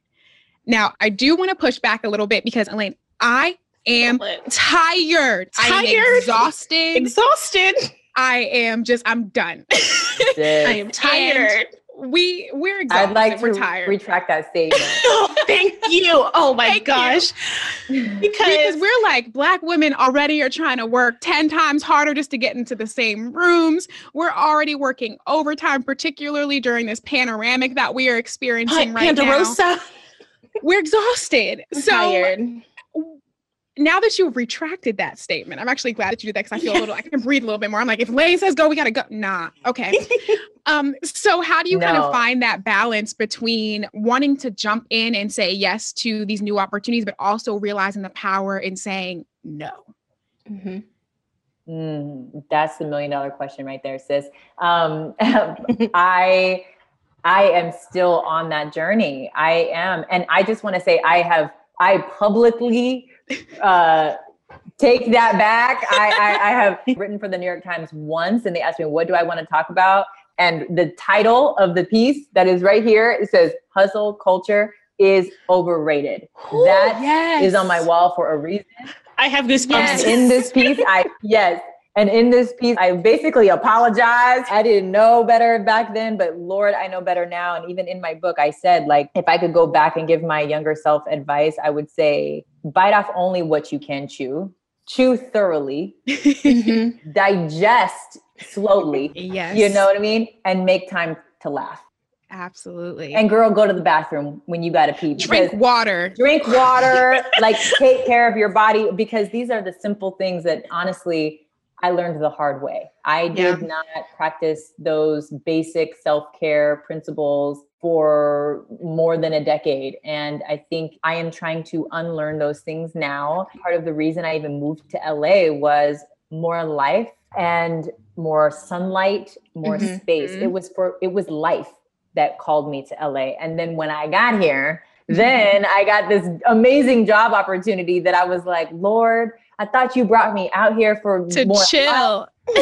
Now, I do want to push back a little bit because Elaine, I am tired. I am Tired? exhausted. Exhausted. I am just I'm done. I am tired. we we're exhausted. I'd like to we're tired. retract that statement. Oh, thank you. Oh my Thank gosh. because Because we're like black women already are trying to work 10 times harder just to get into the same rooms we're already working overtime particularly during this panoramic that we are experiencing right now Ponderosa. we're exhausted so tired. Now that you've retracted that statement i'm actually glad that you did that because i feel a little i can breathe a little bit more i'm like if lane says go we gotta go nah okay um so how do you kind of find that balance between wanting to jump in and say yes to these new opportunities but also realizing the power in saying no Mhm. Mm, that's the million dollar question right there, sis. Um, I I am still on that journey. I am, and I just want to say I have I publicly uh, take that back. I, I, I have written for the New York Times once, and they asked me what do I want to talk about, and the title of the piece that is right here it says "Hustle Culture is overrated." That is on my wall for a reason. I have goosebumps. And in this piece, I yes, and in this piece, I basically apologized. I didn't know better back then, but Lord, I know better now. And even in my book, I said like if I could go back and give my younger self advice, I would say bite off only what you can chew, chew thoroughly, Mhm. digest slowly. yes You know what I mean? And make time to laugh. absolutely And girl, go to the bathroom when you gotta pee. drink water drink water, like take care of your body because these are the simple things that honestly I learned the hard way. I did not practice those basic self-care principles for more than a decade and I think I am trying to unlearn those things now. Part of the reason I even moved to LA was more life and more sunlight, more Mhm. space. It was for it was life that called me to LA. And then when I got here, then I got this amazing job opportunity that I was like, Lord, I thought you brought me out here for to more chill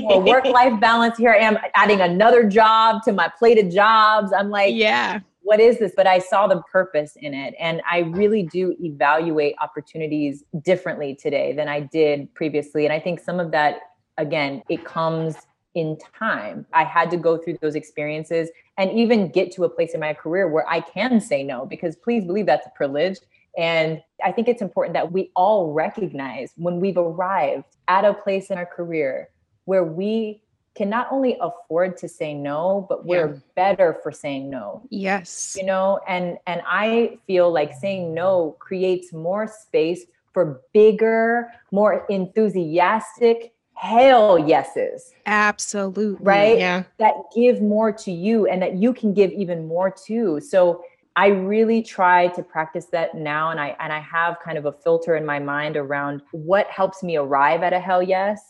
more work-life balance. Here I am adding another job to my plate of jobs. I'm like, yeah what is this? But I saw the purpose in it. And I really do evaluate opportunities differently today than I did previously. And I think some of that, again, it comes in time. I had to go through those experiences and even get to a place in my career where I can say no, because please believe that's a privilege. And I think it's important that we all recognize when we've arrived at a place in our career where we can not only afford to say no, but we're better for saying no. Yes. You know and and i feel like saying no creates more space for bigger more enthusiastic hell yeses. Absolutely right? Yeah. that give more to you and that you can give even more to so i really try to practice that now and i and i have kind of a filter in my mind around what helps me arrive at a hell yes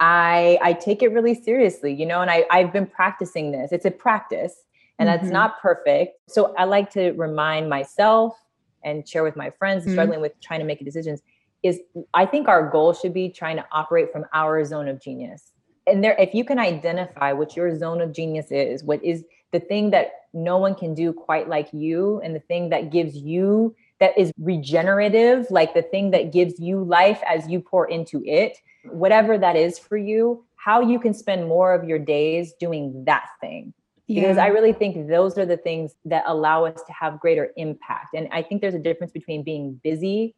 i i take it really seriously you know and i i've been practicing this it's a practice and that's Mhm. not perfect so i like to remind myself and share with my friends Mhm. struggling with trying to make decisions is i think our goal should be trying to operate from our zone of genius and there if you can identify what your zone of genius is what is the thing that no one can do quite like you and the thing that gives you that is regenerative like the thing that gives you life as you pour into it whatever that is for you how you can spend more of your days doing that thing because I really think those are the things that allow us to have greater impact. And I think there's a difference between being busy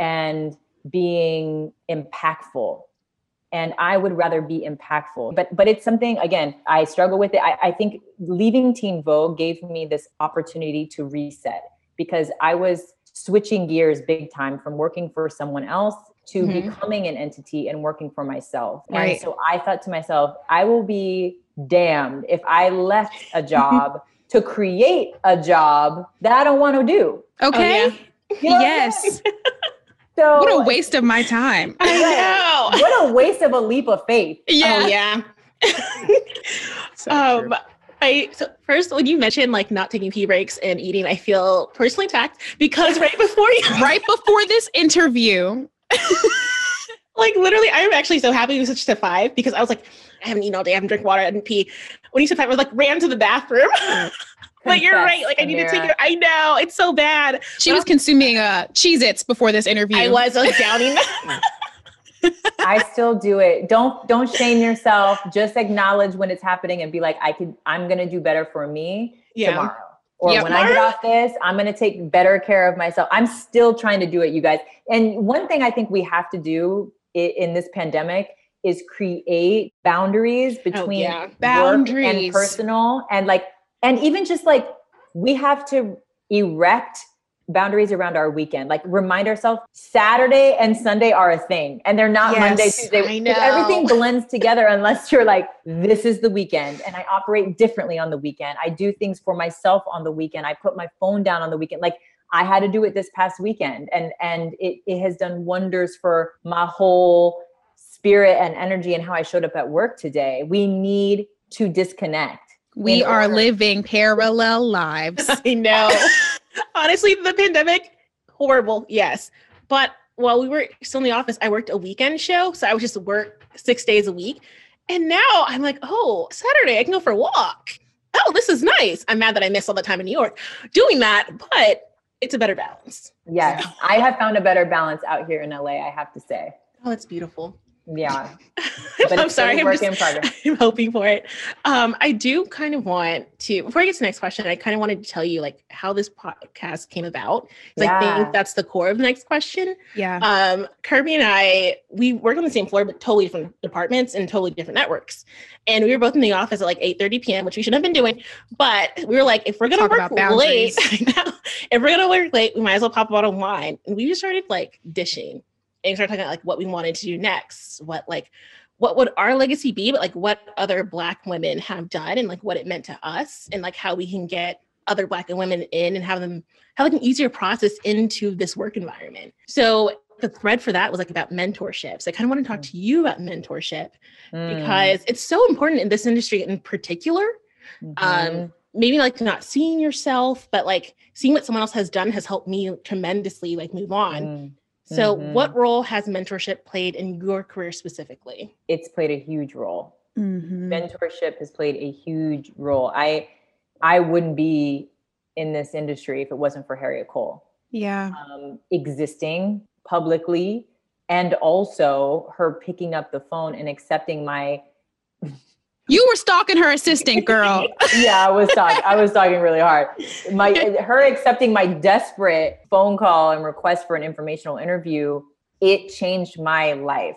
and being impactful. And I would rather be impactful. But but it's something again, I struggle with it. I, I think leaving Teen Vogue gave me this opportunity to reset because I was switching gears big time from working for someone else to Mhm. becoming an entity and working for myself. Right. And so I thought to myself, I will be damned if I left a job to create a job that I don't want to do. okay Oh, You know what I'm yes saying? So what a waste of my time I know. what a waste of a leap of faith. yeah Oh yeah. So um true. I so first when you mentioned like not taking pee breaks and eating, I feel personally attacked because right before you right before this interview like literally I'm actually so happy you switched to five because I was like, I haven't eaten all day, I haven't drank water, I didn't pee. When you said five, I was like ran to the bathroom. But you're right. Like I need to take it. I know it's so bad. She was consuming uh Cheez Its before this interview. I was, I was downing them. I still do it. Don't don't shame yourself. Just acknowledge when it's happening and be like, I could. I'm gonna do better for me Yeah. tomorrow. Or Yep. when I get off this, I'm gonna take better care of myself. I'm still trying to do it, you guys. And one thing I think we have to do i- in this pandemic is create boundaries between yeah. work and personal and like and even just like we have to erect boundaries around our weekend. Like remind ourselves saturday and sunday are a thing and they're not Yes, monday tuesday. I 'cause everything blends together unless you're like this is the weekend and i operate differently on the weekend. I do things for myself on the weekend. I put my phone down on the weekend. Like i had to do it this past weekend and and it, it has done wonders for my whole spirit and energy and how i showed up at work today. We need to disconnect we in are order- living parallel lives. I know. Honestly, the pandemic, horrible, yes. But while we were still in the office, I worked a weekend show. So I was just work six days a week. And now I'm like, oh, Saturday, I can go for a walk. Oh, this is nice. I'm mad that I missed all the time in New York doing that, but it's a better balance. Yes, I have found a better balance out here in LA. I have to say. Oh, it's beautiful. Yeah, But I'm sorry. still a I'm, just. I'm hoping for it. Um, I do kind of want to, before I get to the next question, I kind of wanted to tell you like how this podcast came about. 'cause I Yeah. think that's the core of the next question. Yeah. Um, Kirby and I, we work on the same floor, but totally different departments and totally different networks. And we were both in the office at like 8 30 p.m., which we shouldn't have been doing. But we were like, if we're gonna Talk work late, boundaries. I know, if we're gonna work late, we might as well pop a bottle of wine. And we just started like dishing and started talking about like what we wanted to do next, what like what would our legacy be, but like what other black women have done and like what it meant to us and like how we can get other black women in and have them have like an easier process into this work environment. So the thread for that was like about mentorship. So I kind of want to talk to you about mentorship Mm, because it's so important in this industry in particular. mhm. Um, maybe like not seeing yourself, but like seeing what someone else has done has helped me tremendously like move on. Mm, So Mhm. what role has mentorship played in your career specifically? it's played a huge role. Mhm. Mentorship has played a huge role. I I wouldn't be in this industry if it wasn't for Harriette Cole. Yeah. um, existing publicly and also her picking up the phone and accepting my You were stalking her assistant, girl. yeah i was talking i was talking really hard. My her accepting my desperate phone call and request for an informational interview it changed my life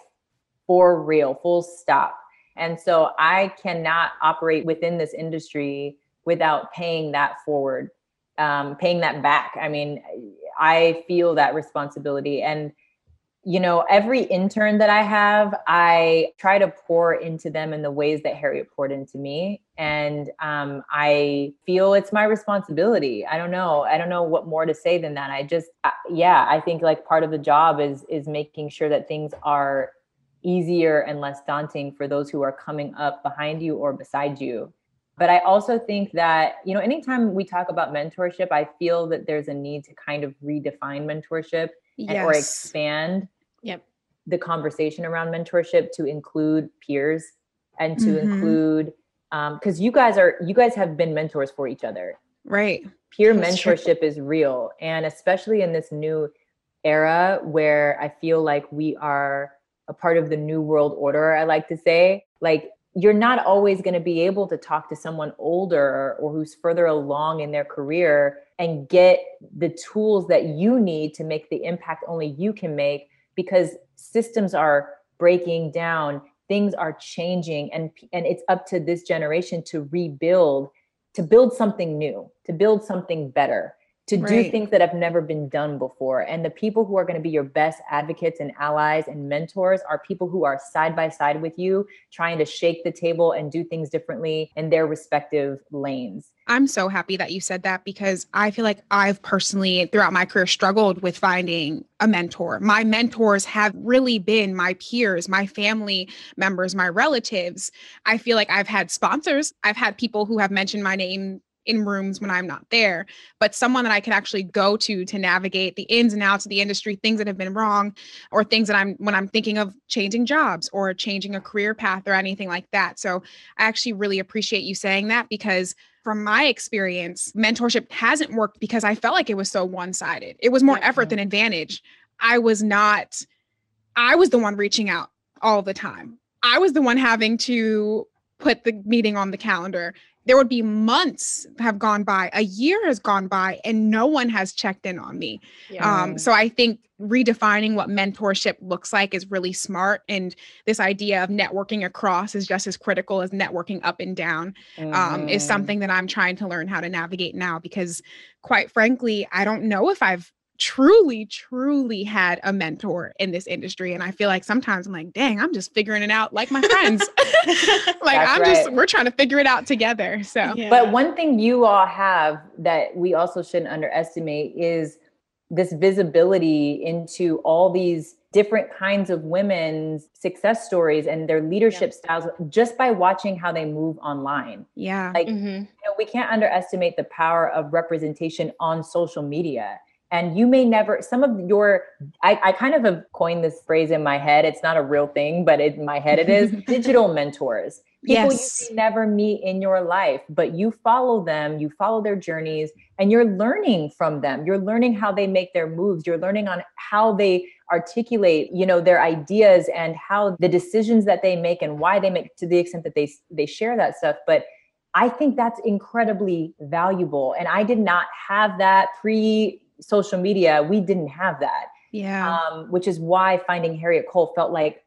for real full stop. And so i cannot operate within this industry without paying that forward um, paying that back. I mean i feel that responsibility. And you know, every intern that I have, I try to pour into them in the ways that Harriette poured into me. And um, I feel it's my responsibility. I don't know. I don't know what more to say than that. I just, uh, yeah, I think like part of the job is is making sure that things are easier and less daunting for those who are coming up behind you or beside you. But I also think that, you know, anytime we talk about mentorship, I feel that there's a need to kind of redefine mentorship and, or expand. The conversation around mentorship to include peers and to Mhm. include because you guys are you guys have been mentors for each other Right. peer That's true. mentorship is real and especially in this new era where i feel like we are a part of the new world order i like to say like you're not always going to be able to talk to someone older or who's further along in their career and get the tools that you need to make the impact only you can make because systems are breaking down things are changing and and it's up to this generation to rebuild to build something new to build something better to do things that have never been done before and the people who are going to be your best advocates and allies and mentors are people who are side by side with you trying to shake the table and do things differently in their respective lanes I'm so happy that you said that because I feel like I've personally, throughout my career, struggled with finding a mentor. My mentors have really been my peers, my family members, my relatives. I feel like I've had sponsors, I've had people who have mentioned my name in rooms when I'm not there, but someone that I can actually go to to navigate the ins and outs of the industry, things that have been wrong, or things that I'm when I'm thinking of changing jobs or changing a career path or anything like that. So I actually really appreciate you saying that because from my experience, mentorship hasn't worked because I felt like it was so one sided. It was more effort than advantage. I was not, I was the one reaching out all the time. I was the one having to put the meeting on the calendar. There would be months have gone by, a year has gone by, and no one has checked in on me. Yeah. Um, so I think redefining what mentorship looks like is really smart. And this idea of networking across is just as critical as networking up and down um, is Mhm. something that I'm trying to learn how to navigate now because, quite frankly, I don't know if I've truly, truly had a mentor in this industry. And I feel like sometimes I'm like, dang, I'm just figuring it out like my friends. like That's I'm just, we're trying to figure it out together. So, Yeah. But one thing you all have that we also shouldn't underestimate is this visibility into all these different kinds of women's success stories and their leadership styles just by watching how they move online. yeah. Like Mhm. you know, we can't underestimate the power of representation on social media. And you may never, some of your, I, I kind of have coined this phrase in my head. It's not a real thing, but in my head it is digital mentors. People Yes. you may never meet in your life, but you follow them, you follow their journeys, and you're learning from them. You're learning how they make their moves. You're learning on how they articulate, you know, their ideas and how the decisions that they make and why they make to the extent that they they share that stuff. But I think that's incredibly valuable. And I did not have that pre social media. We didn't have that Yeah. um, which is why finding Harriette Cole felt like,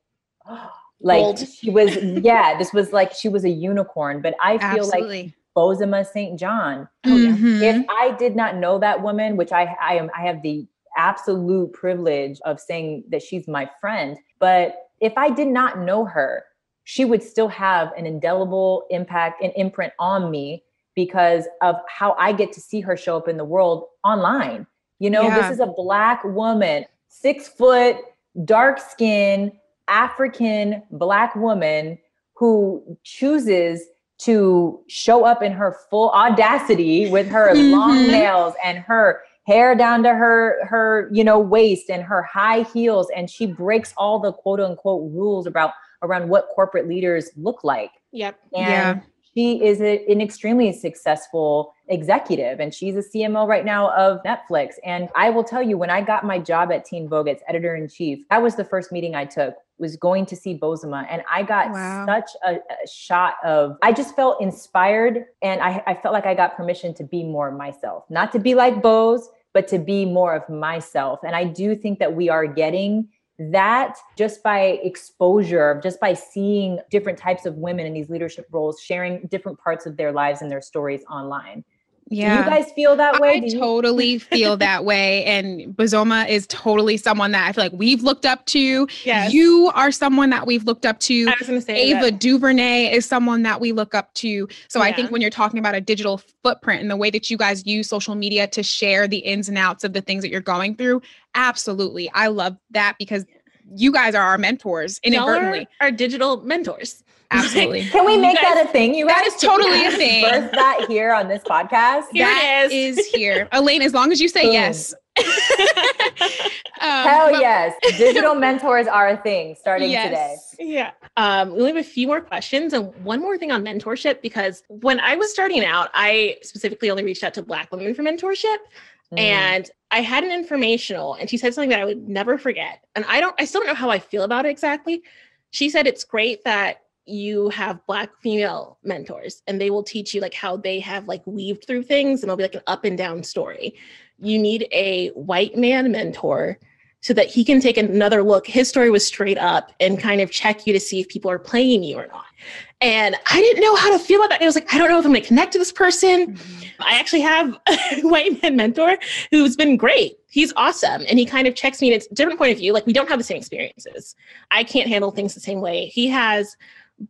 like Gold. she was, yeah, this was like she was a unicorn. But I feel like Absolutely. Bozoma St. John. Mhm. If I did not know that woman, which I I am, I have the absolute privilege of saying that she's my friend. But if I did not know her, she would still have an indelible impact and imprint on me because of how I get to see her show up in the world online. You know, Yeah. this is a black woman, six foot, dark skin, African black woman who chooses to show up in her full audacity with her long Mhm. nails and her hair down to her her you know waist and her high heels and she breaks all the quote unquote rules about around what corporate leaders look like Yep. and Yeah. She is a, an extremely successful executive and she's a cmo right now of netflix. And i will tell you when i got my job at teen vogue as editor in chief that was the first meeting i took was going to see bozoma. And i got Wow. such a, a shot of i just felt inspired and I, I felt like i got permission to be more myself. Not to be like Boz, but to be more of myself. And i do think that we are getting that just by exposure, just by seeing different types of women in these leadership roles, sharing different parts of their lives and their stories online. Yeah. Do you guys feel that way? I you- totally feel that way. And Bozoma is totally someone that I feel like we've looked up to. Yes. You are someone that we've looked up to. I was going to say Ava that. DuVernay is someone that we look up to. So I think when you're talking about a digital footprint and the way that you guys use social media to share the ins and outs of the things that you're going through, absolutely. I love that because you guys are our mentors Y'all are inadvertently. our digital mentors. Absolutely. Can we make guys- that a thing? You that guys is totally a thing. Birth that here on this podcast. Here it That is. is here. Elaine, as long as you say Boom. yes. Um, Hell but- yes. Digital mentors are a thing starting Yes. today. Yeah. Um, we only have a few more questions and one more thing on mentorship because when I was starting out, I specifically only reached out to Black women for mentorship. Mm. And I had an informational, and she said something that I would never forget. And I don't, I still don't know how I feel about it exactly. She said it's great that you have Black female mentors and they will teach you like how they have like weaved through things and it'll be like an up and down story. You need a white man mentor so that he can take another look. His story was straight up and kind of check you to see if people are playing you or not. And I didn't know how to feel about that. I was like, I don't know if I'm going to connect to this person. Mm-hmm. I actually have a white man mentor who's been great. He's awesome. And he kind of checks me and it's a different point of view. Like we don't have the same experiences. I can't handle things the same way he has.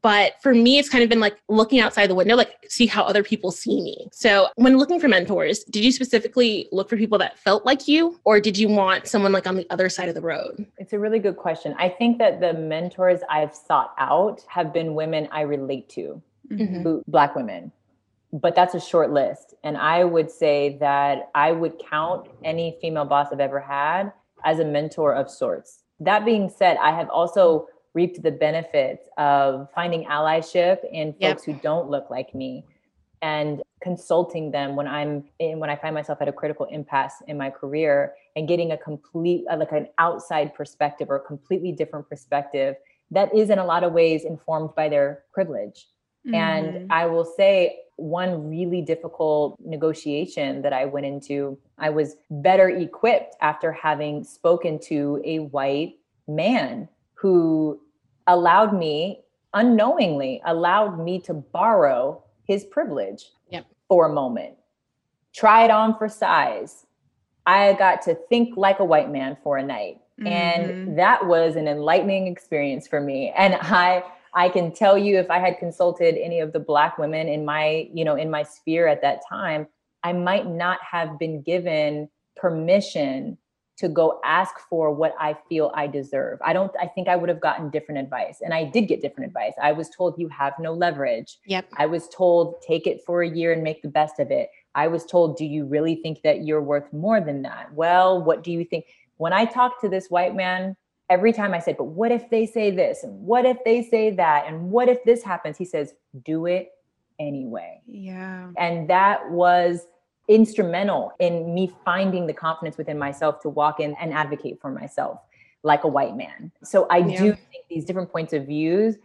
But for me, it's kind of been like looking outside the window, like see how other people see me. So when looking for mentors, did you specifically look for people that felt like you, or did you want someone like on the other side of the road? It's a really good question. I think that the mentors I've sought out have been women I relate to, Mhm. who, Black women. but that's a short list. And I would say that I would count any female boss I've ever had as a mentor of sorts. That being said, I have also reaped the benefits of finding allyship in folks yep. who don't look like me and consulting them when I'm in when I find myself at a critical impasse in my career and getting a complete uh, like an outside perspective or a completely different perspective that is in a lot of ways informed by their privilege. Mm-hmm. And I will say one really difficult negotiation that I went into, I was better equipped after having spoken to a white man who allowed me unknowingly allowed me to borrow his privilege yep. for a moment try it on for size i got to think like a white man for a night mm-hmm. and that was an enlightening experience for me and i i can tell you if i had consulted any of the black women in my you know in my sphere at that time i might not have been given permission to go ask for what I feel I deserve. I don't I think I would have gotten different advice. And I did get different advice. I was told you have no leverage. Yep. I was told take it for a year and make the best of it. I was told do you really think that you're worth more than that? Well, what do you think? When I talked to this white man, every time I said, "But what if they say this? And what if they say that? And what if this happens?" He says, "Do it anyway." Yeah. And that was instrumental in me finding the confidence within myself to walk in and advocate for myself like a white man. So I yeah. do think these different points of views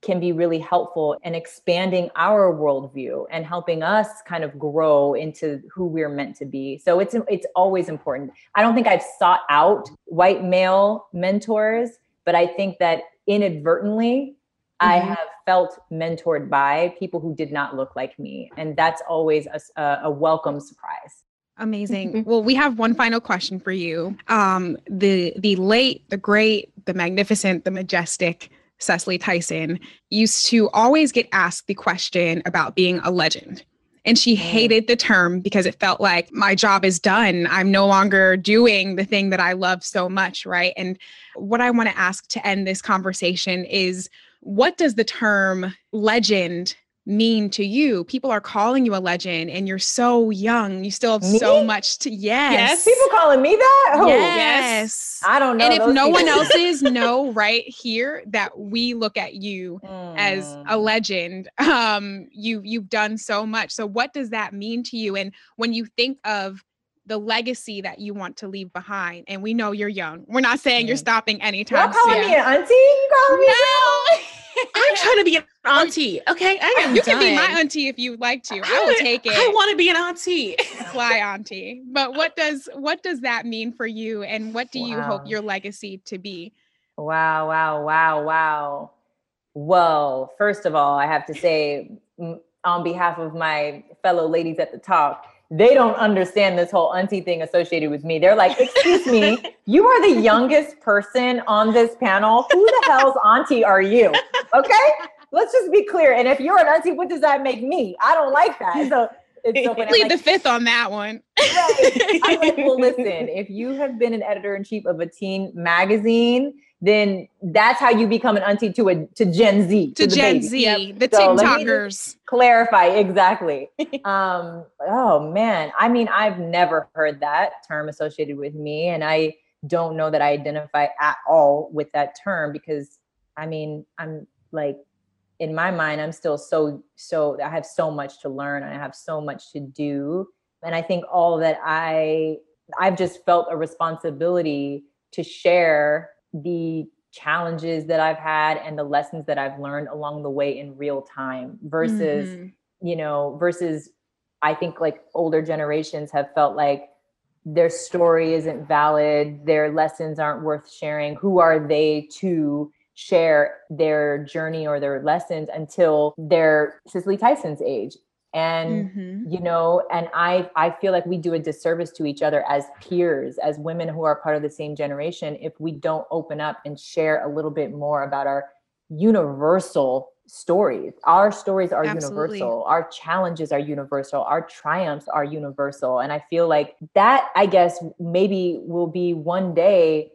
can be really helpful in expanding our worldview and helping us kind of grow into who we're meant to be. So it's it's always important. I don't think I've sought out white male mentors, but I think that inadvertently I mm-hmm. have felt mentored by people who did not look like me. And that's always a, a welcome surprise. Amazing. Mm-hmm. Well, we have one final question for you. Um, the the late, the great, the magnificent, the majestic Cicely Tyson used to always get asked the question about being a legend. And she mm. hated the term because it felt like my job is done. I'm no longer doing the thing that I love so much. Right. And what I want to ask to end this conversation is what does the term legend mean to you? People are calling you a legend and you're so young. You still have me? so much to yes. Yes. People calling me that? Oh, yes. I don't know. And if no people. one else is, know right here that we look at you mm. as a mm. legend. Um, you you've done so much. So what does that mean to you? And when you think of the legacy that you want to leave behind. And we know you're young. We're not saying you're stopping anytime You're calling soon. me an auntie? You calling me? No. I'm trying to be an auntie. Okay, I am. You done. can be my auntie if you'd like to. I, I will take it. I want to be an auntie. Fly auntie. But what does what does that mean for you? And what do wow. you hope your legacy to be? Wow! Wow! Wow! Wow! Well, first of all, I have to say, on behalf of my fellow ladies at the top, they don't understand this whole auntie thing associated with me. They're like, excuse me, you are the youngest person on this panel. Who the hell's auntie are you? Okay. Let's just be clear. And if you're an auntie, what does that make me? I don't like that. So it's so Plead like, the fifth on that one. right. I'm like, well, listen, if you have been an editor in chief of a teen magazine, then that's how you become an auntie to a to Gen Z. To, to Gen baby. Z, yep. the so TikTokers. Clarify exactly. um, oh man. I mean, I've never heard that term associated with me. And I don't know that I identify at all with that term because I mean, I'm like in my mind, I'm still so so I have so much to learn and I have so much to do. And I think all that I I've just felt a responsibility to share the challenges that I've had and the lessons that I've learned along the way in real time versus, mm-hmm. you know, versus I think like older generations have felt like their story isn't valid, their lessons aren't worth sharing. Who are they to share their journey or their lessons until they're Cicely Tyson's age? And mm-hmm. you know and i i feel like we do a disservice to each other as peers as women who are part of the same generation if we don't open up and share a little bit more about our universal stories our stories are Absolutely. universal our challenges are universal our triumphs are universal and i feel like that i guess maybe will be one day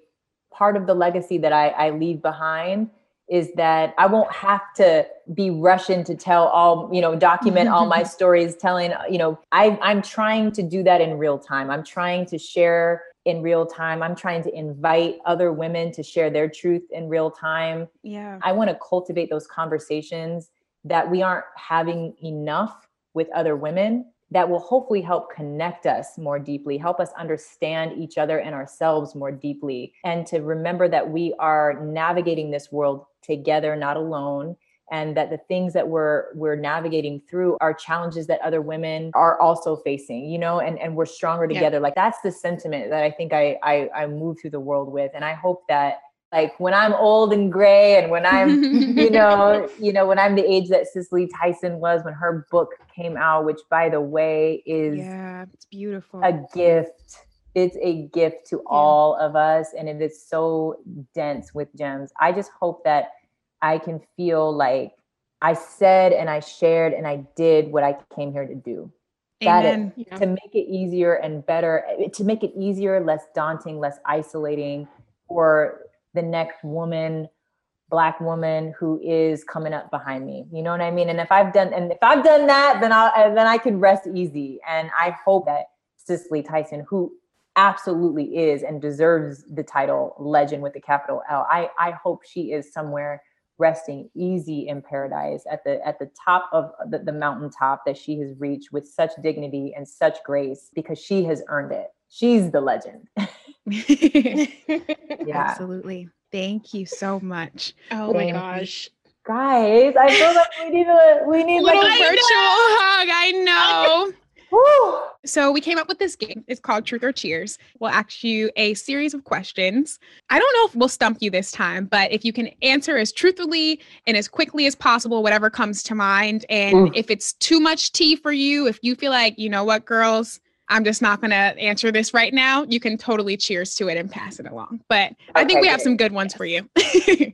part of the legacy that i, I leave behind is that I won't have to be rushing to tell all, you know, document all my stories, telling, you know, I, I'm trying to do that in real time. I'm trying to share in real time. I'm trying to invite other women to share their truth in real time. Yeah. I want to cultivate those conversations that we aren't having enough with other women that will hopefully help connect us more deeply, help us understand each other and ourselves more deeply, and to remember that we are navigating this world together, not alone. And that the things that we're we're navigating through are challenges that other women are also facing, you know, and, and we're stronger together. Yeah. Like that's the sentiment that I think I, I I move through the world with. And I hope that like when I'm old and gray and when I'm, you know, you know, when I'm the age that Cicely Tyson was when her book came out, which by the way is yeah, it's beautiful. A gift. It's a gift to yeah. all of us and it is so dense with gems. I just hope that I can feel like I said and I shared and I did what I came here to do. Amen. That it, yeah. to make it easier and better, eh, to make it easier, less daunting, less isolating for the next woman black woman who is coming up behind me. You know what i mean? And if i've done and if i've done that then i'll then i can rest easy. And i hope that cicely tyson who absolutely is and deserves the title legend with the capital l i i hope she is somewhere resting easy in paradise at the at the top of the, the mountaintop that she has reached with such dignity and such grace because she has earned it she's the legend yeah. Absolutely. Thank you so much. Oh Thank my gosh. Guys, I feel like we need a we need like a virtual hug. I know. So we came up with this game. It's called Truth or Cheers. We'll ask you a series of questions. I don't know if we'll stump you this time, but if you can answer as truthfully and as quickly as possible, whatever comes to mind. And if it's too much tea for you, if you feel like, you know what, girls, I'm just not going to answer this right now. You can totally cheers to it and pass it along. But okay, I think we have some good ones yes. for you.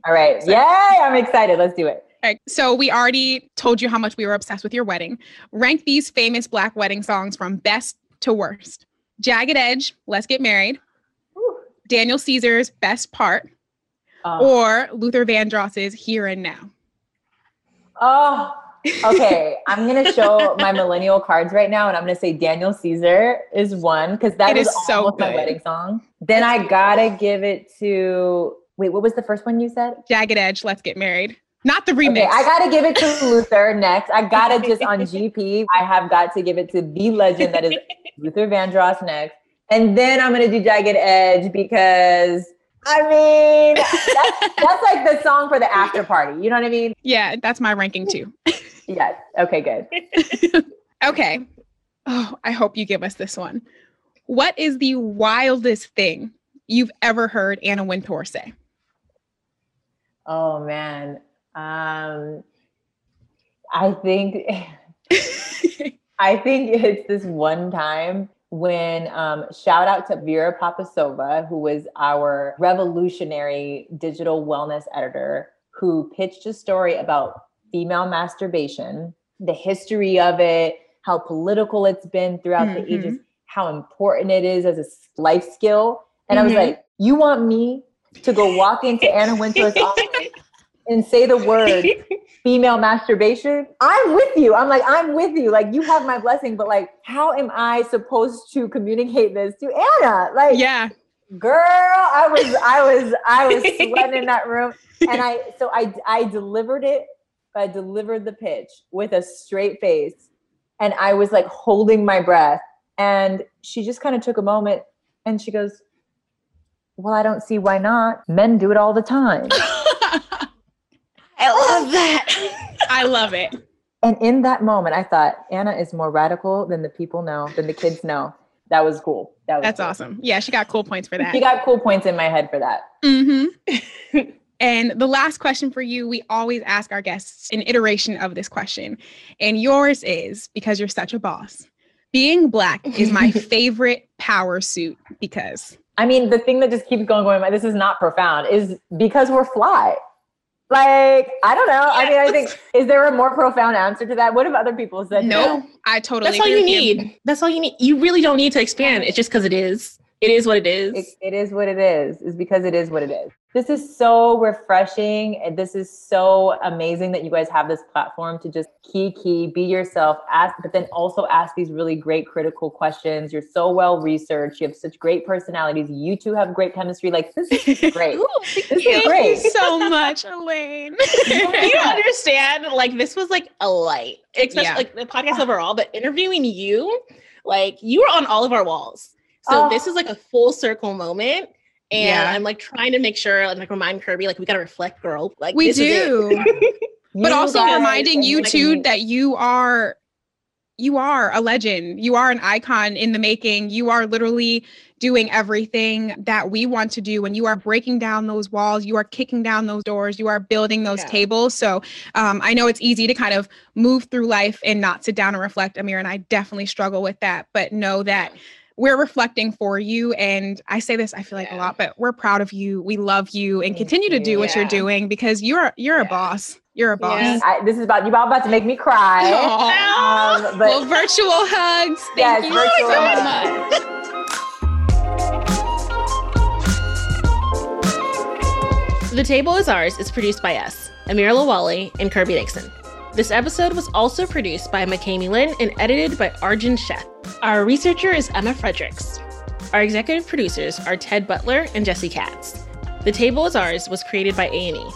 All right. so, Yay. I'm excited. Let's do it. All right. So we already told you how much we were obsessed with your wedding. Rank these famous Black wedding songs from best to worst. Jagged Edge, Let's Get Married. Ooh. Daniel Caesar's Best Part. Uh, or Luther Vandross's Here and Now. Oh, okay, I'm gonna show my millennial cards right now, and I'm gonna say Daniel Caesar is one because that it is so my wedding song. Then I gotta give it to wait, what was the first one you said? Jagged Edge. Let's get married. Not the remix. Okay, I gotta give it to Luther next. I gotta just on GP. I have got to give it to the legend that is Luther Vandross next, and then I'm gonna do Jagged Edge because I mean, that's, that's like the song for the after party. You know what I mean? Yeah, that's my ranking too. yes. Okay, good. okay. Oh, I hope you give us this one. What is the wildest thing you've ever heard Anna Wintour say? Oh man. Um I think I think it's this one time when um, shout out to Vera Papisova, who was our revolutionary digital wellness editor, who pitched a story about female masturbation, the history of it, how political it's been throughout mm-hmm. the ages, how important it is as a life skill. And mm-hmm. I was mm-hmm. like, you want me to go walk into Anna Wintour's office and say the word female masturbation, I'm with you. I'm like, I'm with you. Like, you have my blessing, but like, how am I supposed to communicate this to Anna? Like, yeah, girl, I was, I was, I was sweating in that room. And I, so I, I delivered it. I delivered the pitch with a straight face. And I was like holding my breath. And she just kind of took a moment and she goes, Well, I don't see why not. Men do it all the time. I love that. I love it. And in that moment, I thought Anna is more radical than the people know, than the kids know. That was cool. That was That's cool. awesome. Yeah, she got cool points for that. She got cool points in my head for that. Mm-hmm. and the last question for you, we always ask our guests an iteration of this question. And yours is because you're such a boss. Being black is my favorite power suit because I mean, the thing that just keeps going, going, this is not profound, is because we're fly. Like, I don't know. Yes. I mean, I think is there a more profound answer to that? What have other people said? No, no? I totally. That's all you need. You. That's all you need. You really don't need to expand. It's just because it is. It is what it is. It, it is what it is. Is because it is what it is. This is so refreshing. And this is so amazing that you guys have this platform to just key key, be yourself, ask, but then also ask these really great critical questions. You're so well researched. You have such great personalities. You two have great chemistry. Like this is great. Ooh, this thank is you. so much, Elaine. you don't understand. Like this was like a light, especially Yeah. like the podcast overall, but interviewing you, like you were on all of our walls. So Oh. this is like a full circle moment. And Yeah. I'm like trying to make sure and like remind Kirby, like we gotta reflect, girl. Like we this is it. do. but also reminding you too that you are you are a legend you are an icon in the making you are literally doing everything that we want to do and you are breaking down those walls you are kicking down those doors you are building those Yeah. tables so um, i know it's easy to kind of move through life and not sit down and reflect amir and i definitely struggle with that but know that we're reflecting for you and i say this i feel like a lot but we're proud of you we love you and Thank continue to do you. what you're doing because you're you're a boss you're a boss Yeah. I, this is about you about to make me cry. Aw. Um, but well, virtual hugs. Thank Yes, you virtual so hugs. much. The Table is Ours is produced by us, Amir Lawali and Kirby Dixon. This episode was also produced by McKamey Lynn and edited by Arjun Sheth. Our researcher is Emma Fredericks. Our executive producers are Ted Butler and Jesse Katz. The Table is Ours was created by A&E.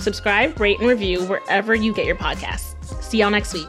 Subscribe, rate, and review wherever you get your podcasts. See y'all next week.